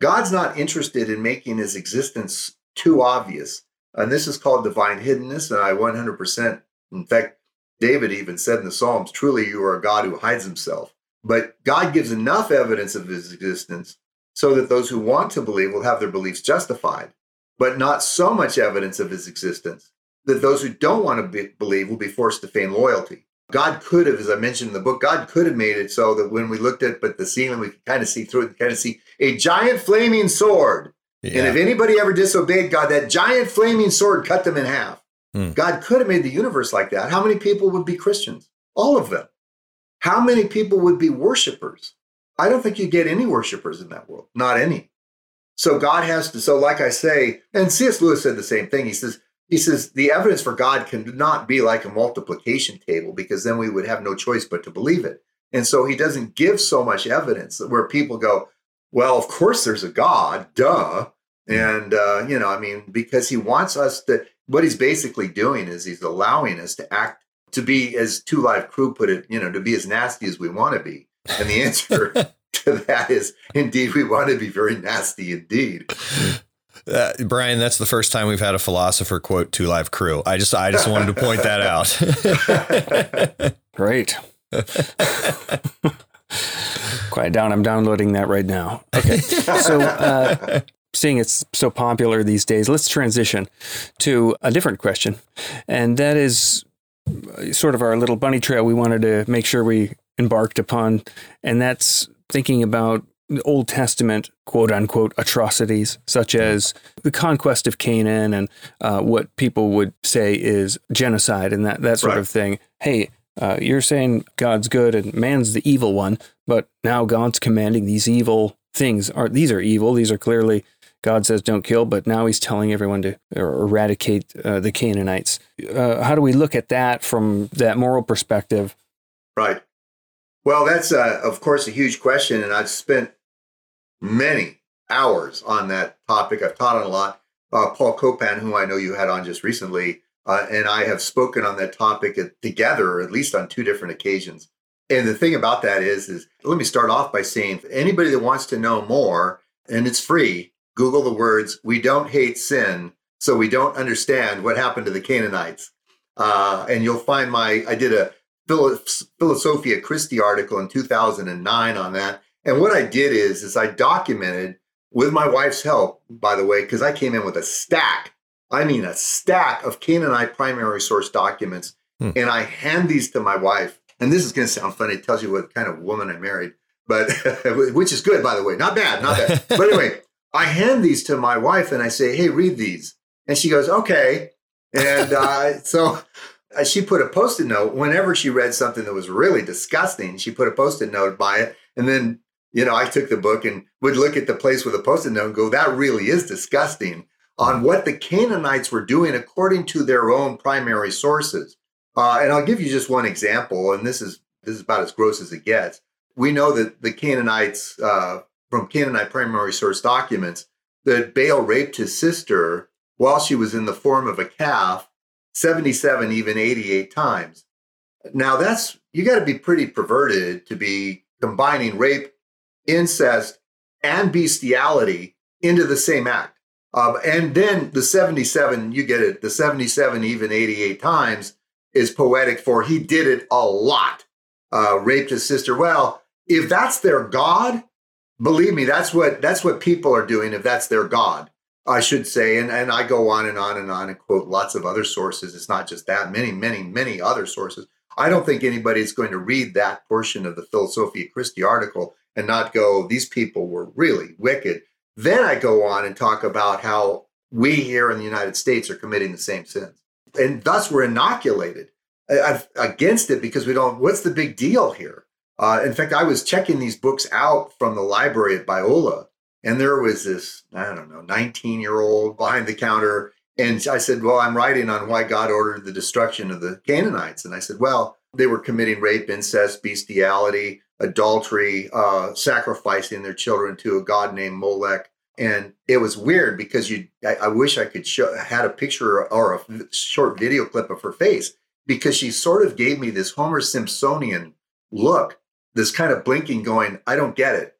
God's not interested in making his existence too obvious. And this is called divine hiddenness. And I 100%, in fact, David even said in the Psalms, truly you are a God who hides himself. But God gives enough evidence of his existence so that those who want to believe will have their beliefs justified, but not so much evidence of his existence that those who don't want to be, believe will be forced to feign loyalty. God could have, as I mentioned in the book, God could have made it so that when we looked at but the ceiling, we could kind of see through it, kind of see a giant flaming sword. Yeah. And if anybody ever disobeyed God, that giant flaming sword cut them in half. Hmm. God could have made the universe like that. How many people would be Christians? All of them. How many people would be worshipers? I don't think you get any worshipers in that world, not any. So God has to, so like I say, and C.S. Lewis said the same thing. He says, he says the evidence for God cannot be like a multiplication table because then we would have no choice but to believe it. And so he doesn't give so much evidence where people go, well, of course there's a God, duh. And, uh, you know, I mean, because he wants us to, what he's basically doing is he's allowing us to act, to be, as Two Live Crew put it, you know, to be as nasty as we want to be. And the answer to that is indeed, we want to be very nasty indeed. Uh, Brian, that's the first time we've had a philosopher quote Two Live Crew. I just, I just wanted to point that out. Great. Quiet down. I'm downloading that right now. Okay. So, uh, seeing it's so popular these days, let's transition to a different question. And that is sort of our little bunny trail we wanted to make sure we embarked upon. And that's thinking about the Old Testament quote unquote atrocities, such as the conquest of Canaan and uh, what people would say is genocide and that, that sort right. of thing. Hey, uh, you're saying God's good and man's the evil one, but now God's commanding these evil things. Are these are evil? These are clearly God says don't kill, but now He's telling everyone to eradicate uh, the Canaanites. Uh, how do we look at that from that moral perspective? Right. Well, that's uh, of course a huge question, and I've spent many hours on that topic. I've taught on a lot. Uh, Paul Copan, who I know you had on just recently, uh, and I have spoken on that topic together, at least on two different occasions. And the thing about that is, is let me start off by saying, anybody that wants to know more, and it's free, Google the words "We don't hate sin, so we don't understand what happened to the Canaanites," uh, and you'll find my. I did a Philosophia Christi article in 2009 on that, and what I did is, is I documented with my wife's help, by the way, because I came in with a stack. I mean, a stack of Canaanite primary source documents, hmm. and I hand these to my wife. And this is going to sound funny. It tells you what kind of woman I married, but which is good, by the way. Not bad, not bad. but anyway, I hand these to my wife, and I say, "Hey, read these." And she goes, "Okay." And uh, so uh, she put a post-it note whenever she read something that was really disgusting. She put a post-it note by it, and then you know, I took the book and would look at the place with a post-it note and go, that really is disgusting on what the Canaanites were doing according to their own primary sources. Uh, and I'll give you just one example, and this is this is about as gross as it gets. We know that the Canaanites, uh, from Canaanite primary source documents, that Baal raped his sister while she was in the form of a calf 77, even 88 times. Now that's you got to be pretty perverted to be combining rape incest, and bestiality into the same act. Um, and then the 77, you get it, the 77, even 88 times is poetic for he did it a lot, uh, raped his sister. Well, if that's their God, believe me, that's what that's what people are doing. If that's their God, I should say, and and I go on and on and on and quote lots of other sources. It's not just that, many, many, many other sources. I don't think anybody's going to read that portion of the Philosophia Christi article and not go, these people were really wicked. Then I go on and talk about how we here in the United States are committing the same sins. And thus we're inoculated against it because we don't, what's the big deal here? Uh, in fact, I was checking these books out from the library at Biola, and there was this, I don't know, 19 year old behind the counter. And I said, Well, I'm writing on why God ordered the destruction of the Canaanites. And I said, Well, they were committing rape, incest, bestiality, adultery, uh, sacrificing their children to a god named Molech. And it was weird because you, I, I wish I could show, had a picture or a short video clip of her face because she sort of gave me this Homer Simpsonian look, this kind of blinking, going, I don't get it.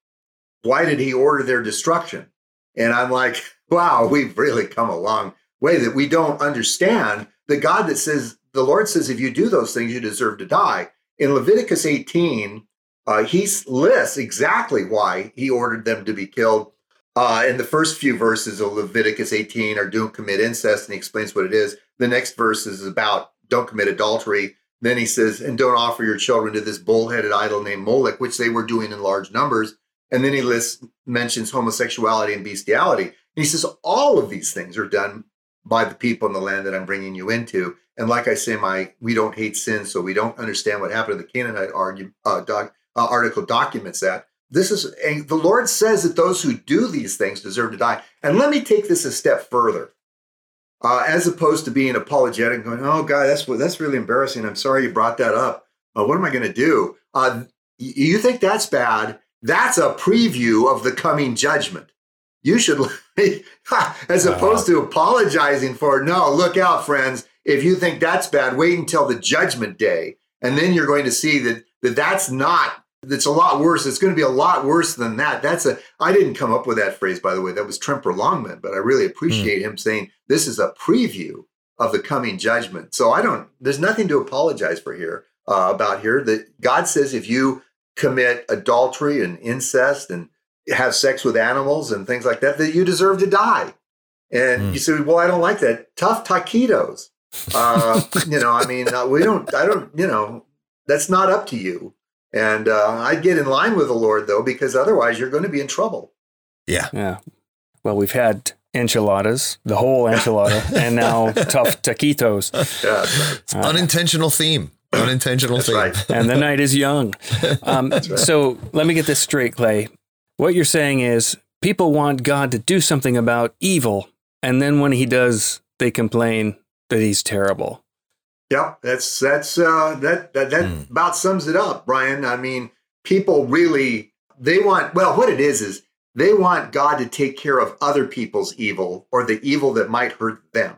why did he order their destruction? And I'm like, wow, we've really come a long way that we don't understand the God that says, the Lord says, if you do those things, you deserve to die. In Leviticus 18, uh, he lists exactly why he ordered them to be killed. Uh, in the first few verses of Leviticus 18 are don't commit incest, and he explains what it is. The next verse is about don't commit adultery. Then he says, and don't offer your children to this bull-headed idol named Molech, which they were doing in large numbers. And then he lists mentions homosexuality and bestiality. And he says all of these things are done by the people in the land that I'm bringing you into. And like I say, my we don't hate sin, so we don't understand what happened to the Canaanite argument uh, uh, article documents that. This is and the Lord says that those who do these things deserve to die. And let me take this a step further. Uh, as opposed to being apologetic, going, "Oh God, that's that's really embarrassing. I'm sorry you brought that up. Uh, what am I going to do?" Uh, you think that's bad? That's a preview of the coming judgment. You should, as opposed to apologizing for. No, look out, friends. If you think that's bad, wait until the judgment day, and then you're going to see that that that's not it's a lot worse. It's going to be a lot worse than that. That's a I didn't come up with that phrase by the way. That was Tremper Longman, but I really appreciate mm. him saying this is a preview of the coming judgment. So I don't there's nothing to apologize for here uh, about here that God says if you commit adultery and incest and have sex with animals and things like that that you deserve to die. And mm. you say, "Well, I don't like that." Tough taquitos. Uh, you know, I mean, uh, we don't I don't, you know, that's not up to you. And uh, I'd get in line with the Lord, though, because otherwise you're going to be in trouble. Yeah. Yeah. Well, we've had enchiladas, the whole enchilada, and now tough taquitos. Yeah, right. uh, unintentional theme. Unintentional That's theme. Right. and the night is young. Um, right. So let me get this straight, Clay. What you're saying is people want God to do something about evil, and then when he does, they complain that he's terrible. Yep, that's that's uh, that that that mm. about sums it up, Brian. I mean, people really they want well, what it is is they want God to take care of other people's evil or the evil that might hurt them.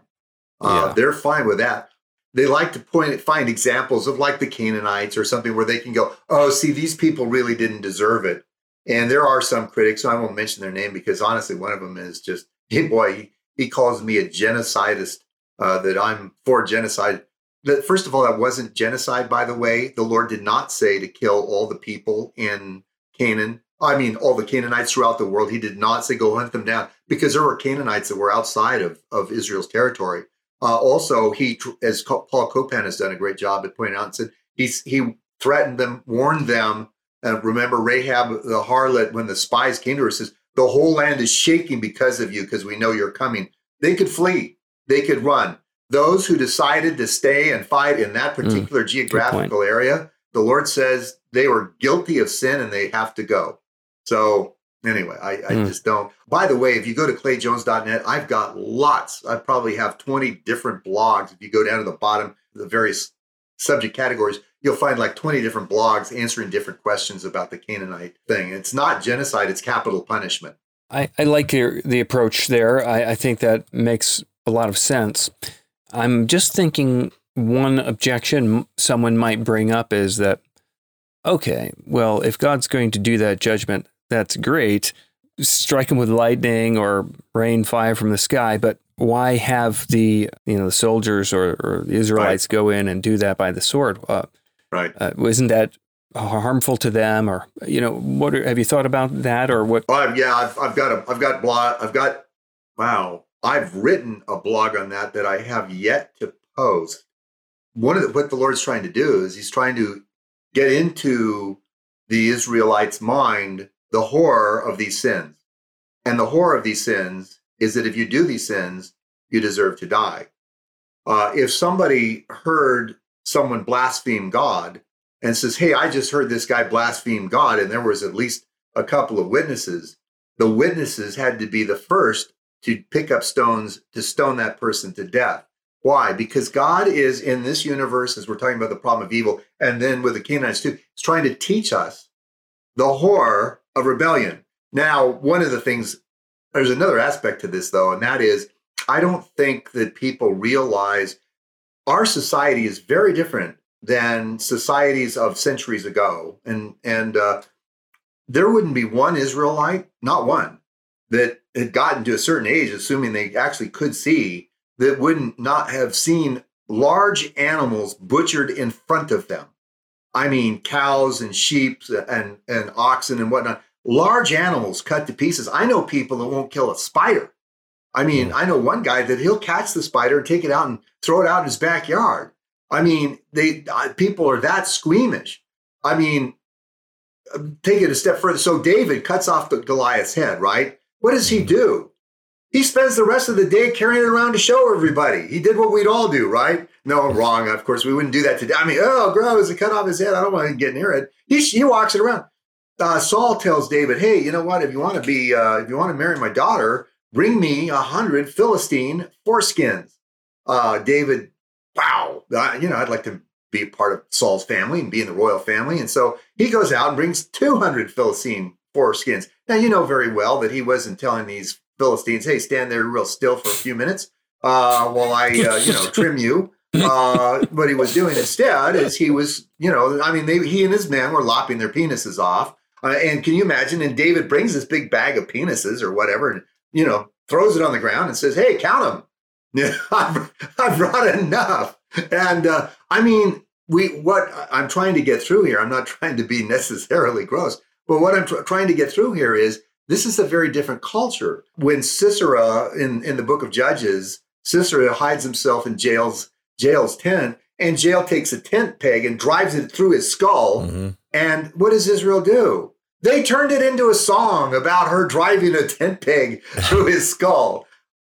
Uh, yeah. They're fine with that. They like to point find examples of like the Canaanites or something where they can go, oh, see, these people really didn't deserve it. And there are some critics, so I won't mention their name because honestly, one of them is just, hey, boy, he, he calls me a genocidist. Uh, that I'm for genocide that first of all, that wasn't genocide, by the way. The Lord did not say to kill all the people in Canaan. I mean, all the Canaanites throughout the world. He did not say go hunt them down because there were Canaanites that were outside of, of Israel's territory. Uh, also, he, as Paul Copan has done a great job at pointing out, and said he's, he threatened them, warned them. Remember, Rahab the harlot, when the spies came to her, says, The whole land is shaking because of you, because we know you're coming. They could flee, they could run those who decided to stay and fight in that hmm. particular mm, geographical area, the Lord says they were guilty of sin and they have to go. So anyway, I, I mm. just don't. By the way, if you go to clayjones.net, I've got lots. I probably have 20 different blogs. If you go down to the bottom, the various subject categories, you'll find like 20 different blogs answering different questions about the Canaanite thing. It's not genocide, it's capital punishment. I, I like your, the approach there. I, I think that makes a lot of sense. I'm just thinking one objection someone might bring up is that, okay, well, if God's going to do that judgment, that's great. Strike him with lightning or rain fire from the sky, but why have the you know the soldiers or, or the Israelites right. go in and do that by the sword? Uh, right? Uh, isn't that harmful to them, or you know, what are, have you thought about that, or what? Yeah, I've, I've got a, I've got blog, I've got wow, I've written a blog on that that I have yet to post. One of the, what the Lord's trying to do is He's trying to get into the Israelites' mind the horror of these sins. And the horror of these sins is that if you do these sins, you deserve to die. Uh, if somebody heard someone blaspheme God and says, Hey, I just heard this guy blaspheme God, and there was at least a couple of witnesses, the witnesses had to be the first to pick up stones to stone that person to death. Why? Because God is in this universe, as we're talking about the problem of evil, and then with the Canaanites too, is trying to teach us the horror of rebellion. Now, one of the things, there's another aspect to this though, and that is I don't think that people realize our society is very different than societies of centuries ago. And and uh, there wouldn't be one Israelite, not one, that had gotten to a certain age, assuming they actually could see, that wouldn't not have seen large animals butchered in front of them. I mean, cows and sheep and, and oxen and whatnot, large animals cut to pieces. I know people that won't kill a spider. I mean, mm. I know one guy that he'll catch the spider and take it out and throw it out in his backyard. I mean, they uh, people are that squeamish. I mean, uh, take it a step further. So David cuts off the Goliath's head, right? What does he do? He spends the rest of the day carrying it around to show everybody. He did what we'd all do, right? No, wrong. Of course, we wouldn't do that today. I mean, oh, gross! It cut off his head. I don't want to get near it. He he walks it around. Uh, Saul tells David, "Hey, you know what? If you want to be, uh, if you want to marry my daughter, bring me a hundred Philistine foreskins." Uh, David, wow, you know, I'd like to be part of Saul's family and be in the royal family, and so he goes out and brings two hundred Philistine foreskins. Now, you know very well that he wasn't telling these Philistines, "Hey, stand there real still for a few minutes uh, while I, uh, you know, trim you." Uh, what he was doing instead is he was, you know, I mean, they, he and his men were lopping their penises off. Uh, and can you imagine? And David brings this big bag of penises or whatever, and you know, throws it on the ground and says, "Hey, count them. I've, I've brought enough." And uh, I mean, we what I'm trying to get through here. I'm not trying to be necessarily gross, but what I'm tr- trying to get through here is this is a very different culture. When Sisera in in the book of Judges, Sisera hides himself in Jael's Jael's tent, and Jael takes a tent peg and drives it through his skull. Mm-hmm. And what does Israel do? They turned it into a song about her driving a tent peg through his skull.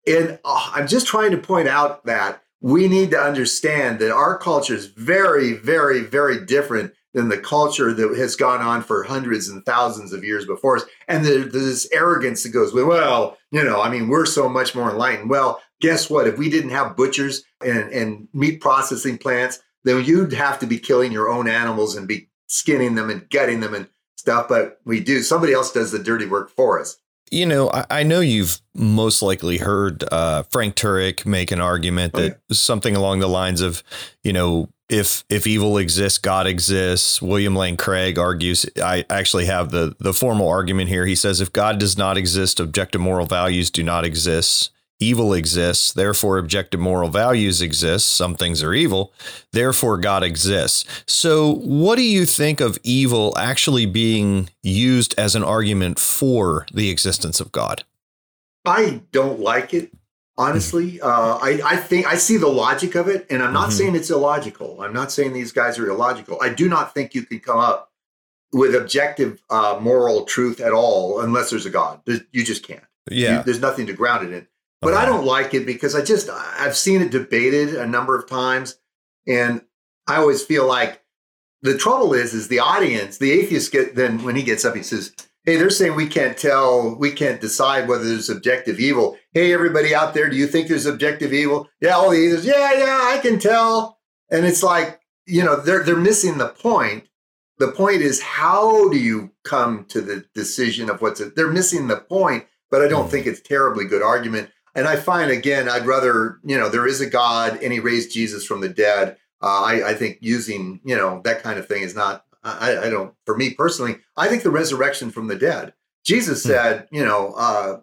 And oh, I'm just trying to point out that we need to understand that our culture is very, very, very different than the culture that has gone on for hundreds and thousands of years before us. And there's this arrogance that goes, well, you know, I mean, we're so much more enlightened. Well, guess what? If we didn't have butchers and, and meat processing plants, then you'd have to be killing your own animals and be skinning them and gutting them and stuff. But we do. Somebody else does the dirty work for us. You know, I, I know you've most likely heard uh, Frank Turek make an argument oh, that something along the lines of, you know, if if evil exists, God exists. William Lane Craig argues. I actually have the the formal argument here. He says if God does not exist, objective moral values do not exist evil exists, therefore objective moral values exist. Some things are evil, therefore God exists. So, what do you think of evil actually being used as an argument for the existence of God? I don't like it. Honestly, mm-hmm. uh, I, I think I see the logic of it, and I'm not mm-hmm. saying it's illogical. I'm not saying these guys are illogical. I do not think you can come up with objective uh, moral truth at all unless there's a God. You just can't. Yeah, you, there's nothing to ground it in. But I don't like it because I just I've seen it debated a number of times, and I always feel like the trouble is is the audience, the atheist get then when he gets up, he says, Hey, they're saying we can't tell, we can't decide whether there's objective evil. Hey, everybody out there, do you think there's objective evil? Yeah, all the atheists, yeah, yeah, I can tell. And it's like, you know, they're they're missing the point. The point is how do you come to the decision of what's it? They're missing the point, but I don't mm. think it's terribly good argument. And I find again, I'd rather, you know, there is a God and he raised Jesus from the dead. Uh, I, I, think using, you know, that kind of thing is not, I, I, don't, for me personally, I think the resurrection from the dead. Jesus hmm. said, you know, uh,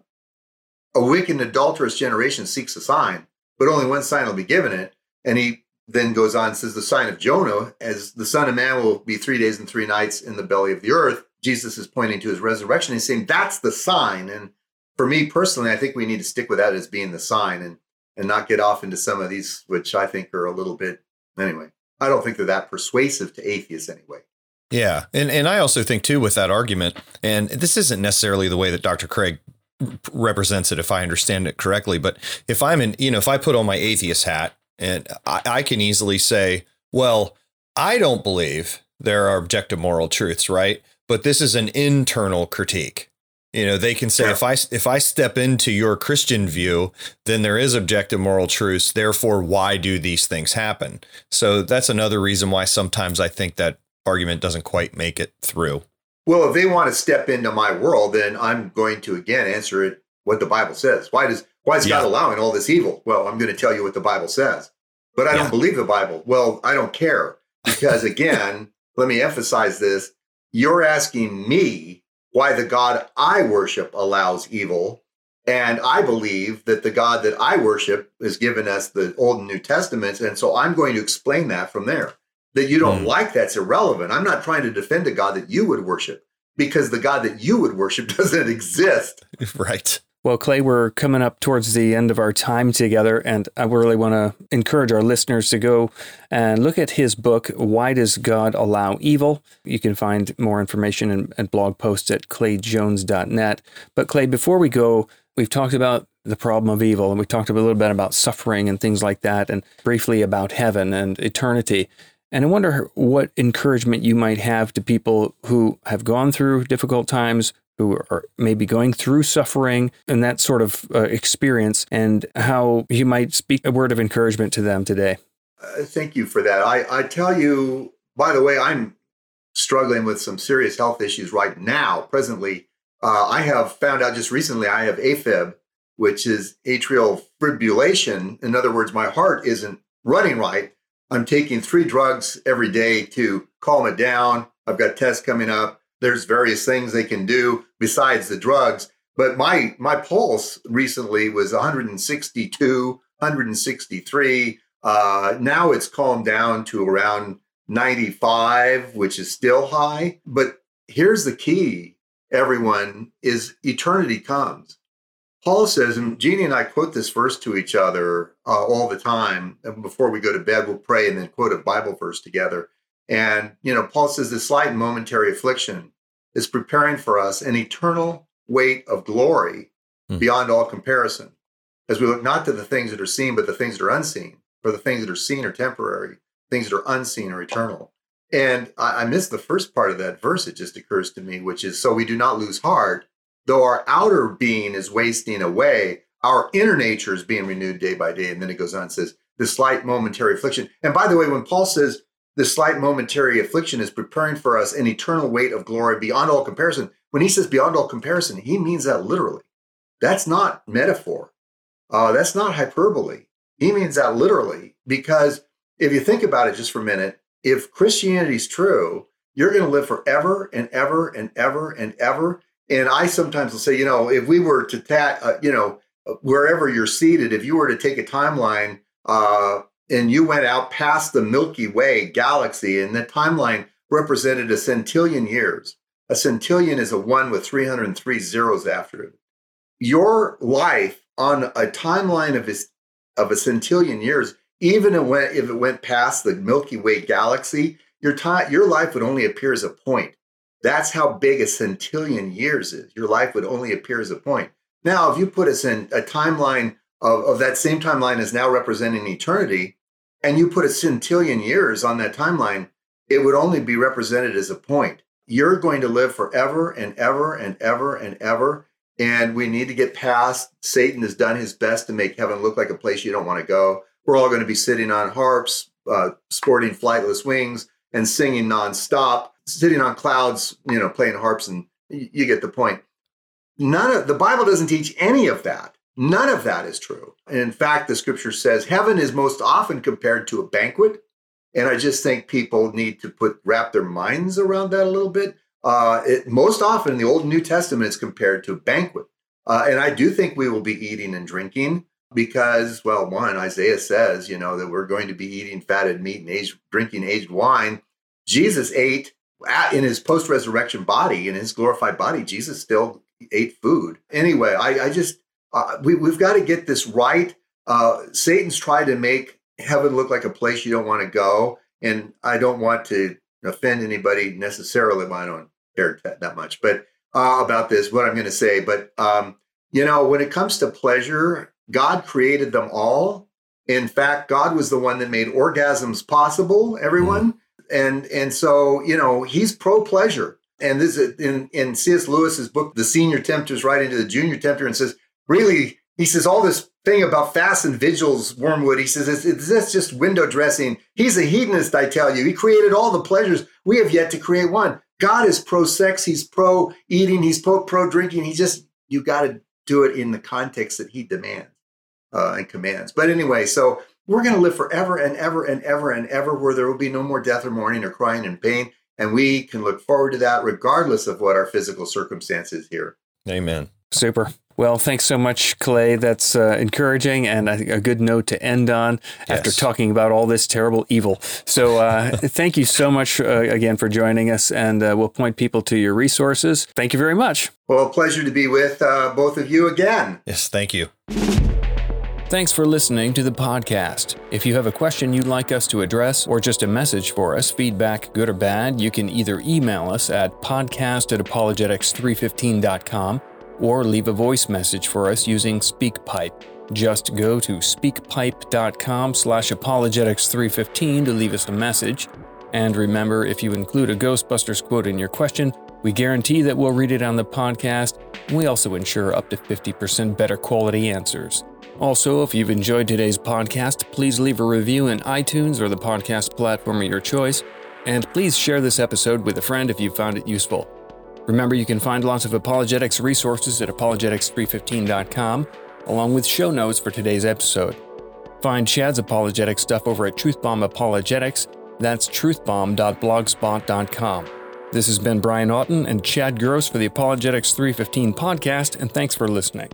a wicked and adulterous generation seeks a sign, but only one sign will be given it. And he then goes on and says, the sign of Jonah, as the Son of Man will be three days and three nights in the belly of the earth. Jesus is pointing to his resurrection. He's saying that's the sign. And for me personally, I think we need to stick with that as being the sign and and not get off into some of these, which I think are a little bit anyway. I don't think they're that persuasive to atheists anyway. Yeah, and and I also think too with that argument, and this isn't necessarily the way that Dr. Craig represents it, if I understand it correctly. But if I'm in, you know, if I put on my atheist hat, and I, I can easily say, well, I don't believe there are objective moral truths, right? But this is an internal critique. You know, they can say if I if I step into your Christian view, then there is objective moral truths. Therefore, why do these things happen? So that's another reason why sometimes I think that argument doesn't quite make it through. Well, if they want to step into my world, then I'm going to again answer it what the Bible says. Why does why is yeah. God allowing all this evil? Well, I'm going to tell you what the Bible says. But I yeah. don't believe the Bible. Well, I don't care because again, let me emphasize this. You're asking me why the God I worship allows evil. And I believe that the God that I worship has given us the Old and New Testaments. And so I'm going to explain that from there. That you don't Mm. like that's irrelevant. I'm not trying to defend a God that you would worship because the God that you would worship doesn't exist. right. Well, Clay, we're coming up towards the end of our time together, and I really want to encourage our listeners to go and look at his book, Why Does God Allow Evil? You can find more information and, and blog posts at clayjones.net. But, Clay, before we go, we've talked about the problem of evil, and we talked a little bit about suffering and things like that, and briefly about heaven and eternity. And I wonder what encouragement you might have to people who have gone through difficult times, who are maybe going through suffering and that sort of uh, experience, and how you might speak a word of encouragement to them today. Uh, thank you for that. I, I tell you, by the way, I'm struggling with some serious health issues right now. Presently, uh, I have found out just recently I have AFib, which is atrial fibrillation. In other words, my heart isn't running right. I'm taking three drugs every day to calm it down. I've got tests coming up. There's various things they can do besides the drugs. But my my pulse recently was 162, 163. Uh, now it's calmed down to around 95, which is still high. But here's the key, everyone, is eternity comes. Paul says, and Jeannie and I quote this verse to each other uh, all the time. And before we go to bed, we'll pray and then quote a Bible verse together. And, you know, Paul says, this slight and momentary affliction is preparing for us an eternal weight of glory Hmm. beyond all comparison. As we look not to the things that are seen, but the things that are unseen. For the things that are seen are temporary, things that are unseen are eternal. And I, I missed the first part of that verse, it just occurs to me, which is so we do not lose heart, though our outer being is wasting away, our inner nature is being renewed day by day. And then it goes on and says, the slight momentary affliction. And by the way, when Paul says the slight momentary affliction is preparing for us an eternal weight of glory beyond all comparison, when he says beyond all comparison, he means that literally. That's not metaphor. Uh, that's not hyperbole. He means that literally because if you think about it just for a minute, if Christianity is true, you're going to live forever and ever and ever and ever. I sometimes will say, you know, if we were to tat, uh, you know, wherever you're seated, if you were to take a timeline uh, and you went out past the Milky Way galaxy, and the timeline represented a centillion years. A centillion is a one with 303 zeros after it. Your life on a timeline of, his, of a centillion years, even if it, went, if it went past the Milky Way galaxy, your, time, your life would only appear as a point. That's how big a centillion years is. Your life would only appear as a point. Now, if you put us in a timeline of, of that same timeline as now representing eternity, and you put a centillion years on that timeline, it would only be represented as a point. You're going to live forever and ever and ever and ever. And we need to get past Satan has done his best to make heaven look like a place you don't want to go. We're all going to be sitting on harps, uh, sporting flightless wings, and singing nonstop, sitting on clouds, you know, playing harps, and you get the point. None of the Bible doesn't teach any of that. None of that is true. And in fact, the scripture says heaven is most often compared to a banquet. And I just think people need to put wrap their minds around that a little bit. Uh, it, most often in the Old and New Testament, is compared to a banquet. Uh, and I do think we will be eating and drinking because, well, one, Isaiah says, you know, that we're going to be eating fatted meat and aged, drinking aged wine. Jesus ate at- in his post resurrection body, in his glorified body, Jesus still ate food. Anyway, I, I just, uh, we, we've got to get this right. Uh, Satan's tried to make heaven look like a place you don't want to go. And I don't want to offend anybody necessarily, I don't care that, much. But uh, about this, what I'm going to say. But, um, you know, when it comes to pleasure, God created them all. In fact, God was the one that made orgasms possible, everyone. And, and so, you know, he's pro pleasure. And this is in, in C.S. Lewis's book, The Senior Tempter's right into the Junior Tempter, and says, really, he says all this thing about fasts and vigils, Wormwood. He says it's, just window dressing. He's a hedonist, I tell you. He created all the pleasures. We have yet to create one. God is pro sex. He's pro eating. He's pro pro drinking. He just you got to do it in the context that he demands uh, and commands. But anyway, so we're going to live forever and ever and ever and ever, where there will be no more death or mourning or crying and pain. And we can look forward to that regardless of what our physical circumstances here. Amen. Super. Well, thanks so much, Clay. That's uh, encouraging and I think a good note to end on after Yes. talking about all this terrible evil. So, uh, thank you so much uh, again for joining us, and uh, we'll point people to your resources. Thank you very much. Well, a pleasure to be with uh, both of you again. Yes, thank you. Thanks for listening to the podcast. If you have a question you'd like us to address or just a message for us, feedback, good or bad, you can either email us at podcast at apologetics315.com or leave a voice message for us using SpeakPipe. Just go to speakpipe.com slash apologetics315 to leave us a message. And remember, if you include a Ghostbusters quote in your question, we guarantee that we'll read it on the podcast, and we also ensure up to 50% better quality answers. Also, if you've enjoyed today's podcast, please leave a review in iTunes or the podcast platform of your choice, and please share this episode with a friend if you found it useful. Remember, you can find lots of apologetics resources at apologetics315.com, along with show notes for today's episode. Find Chad's apologetic stuff over at Truthbomb Apologetics. That's truthbomb.blogspot.com. This has been Brian Auten and Chad Gross for the Apologetics 315 podcast, and thanks for listening.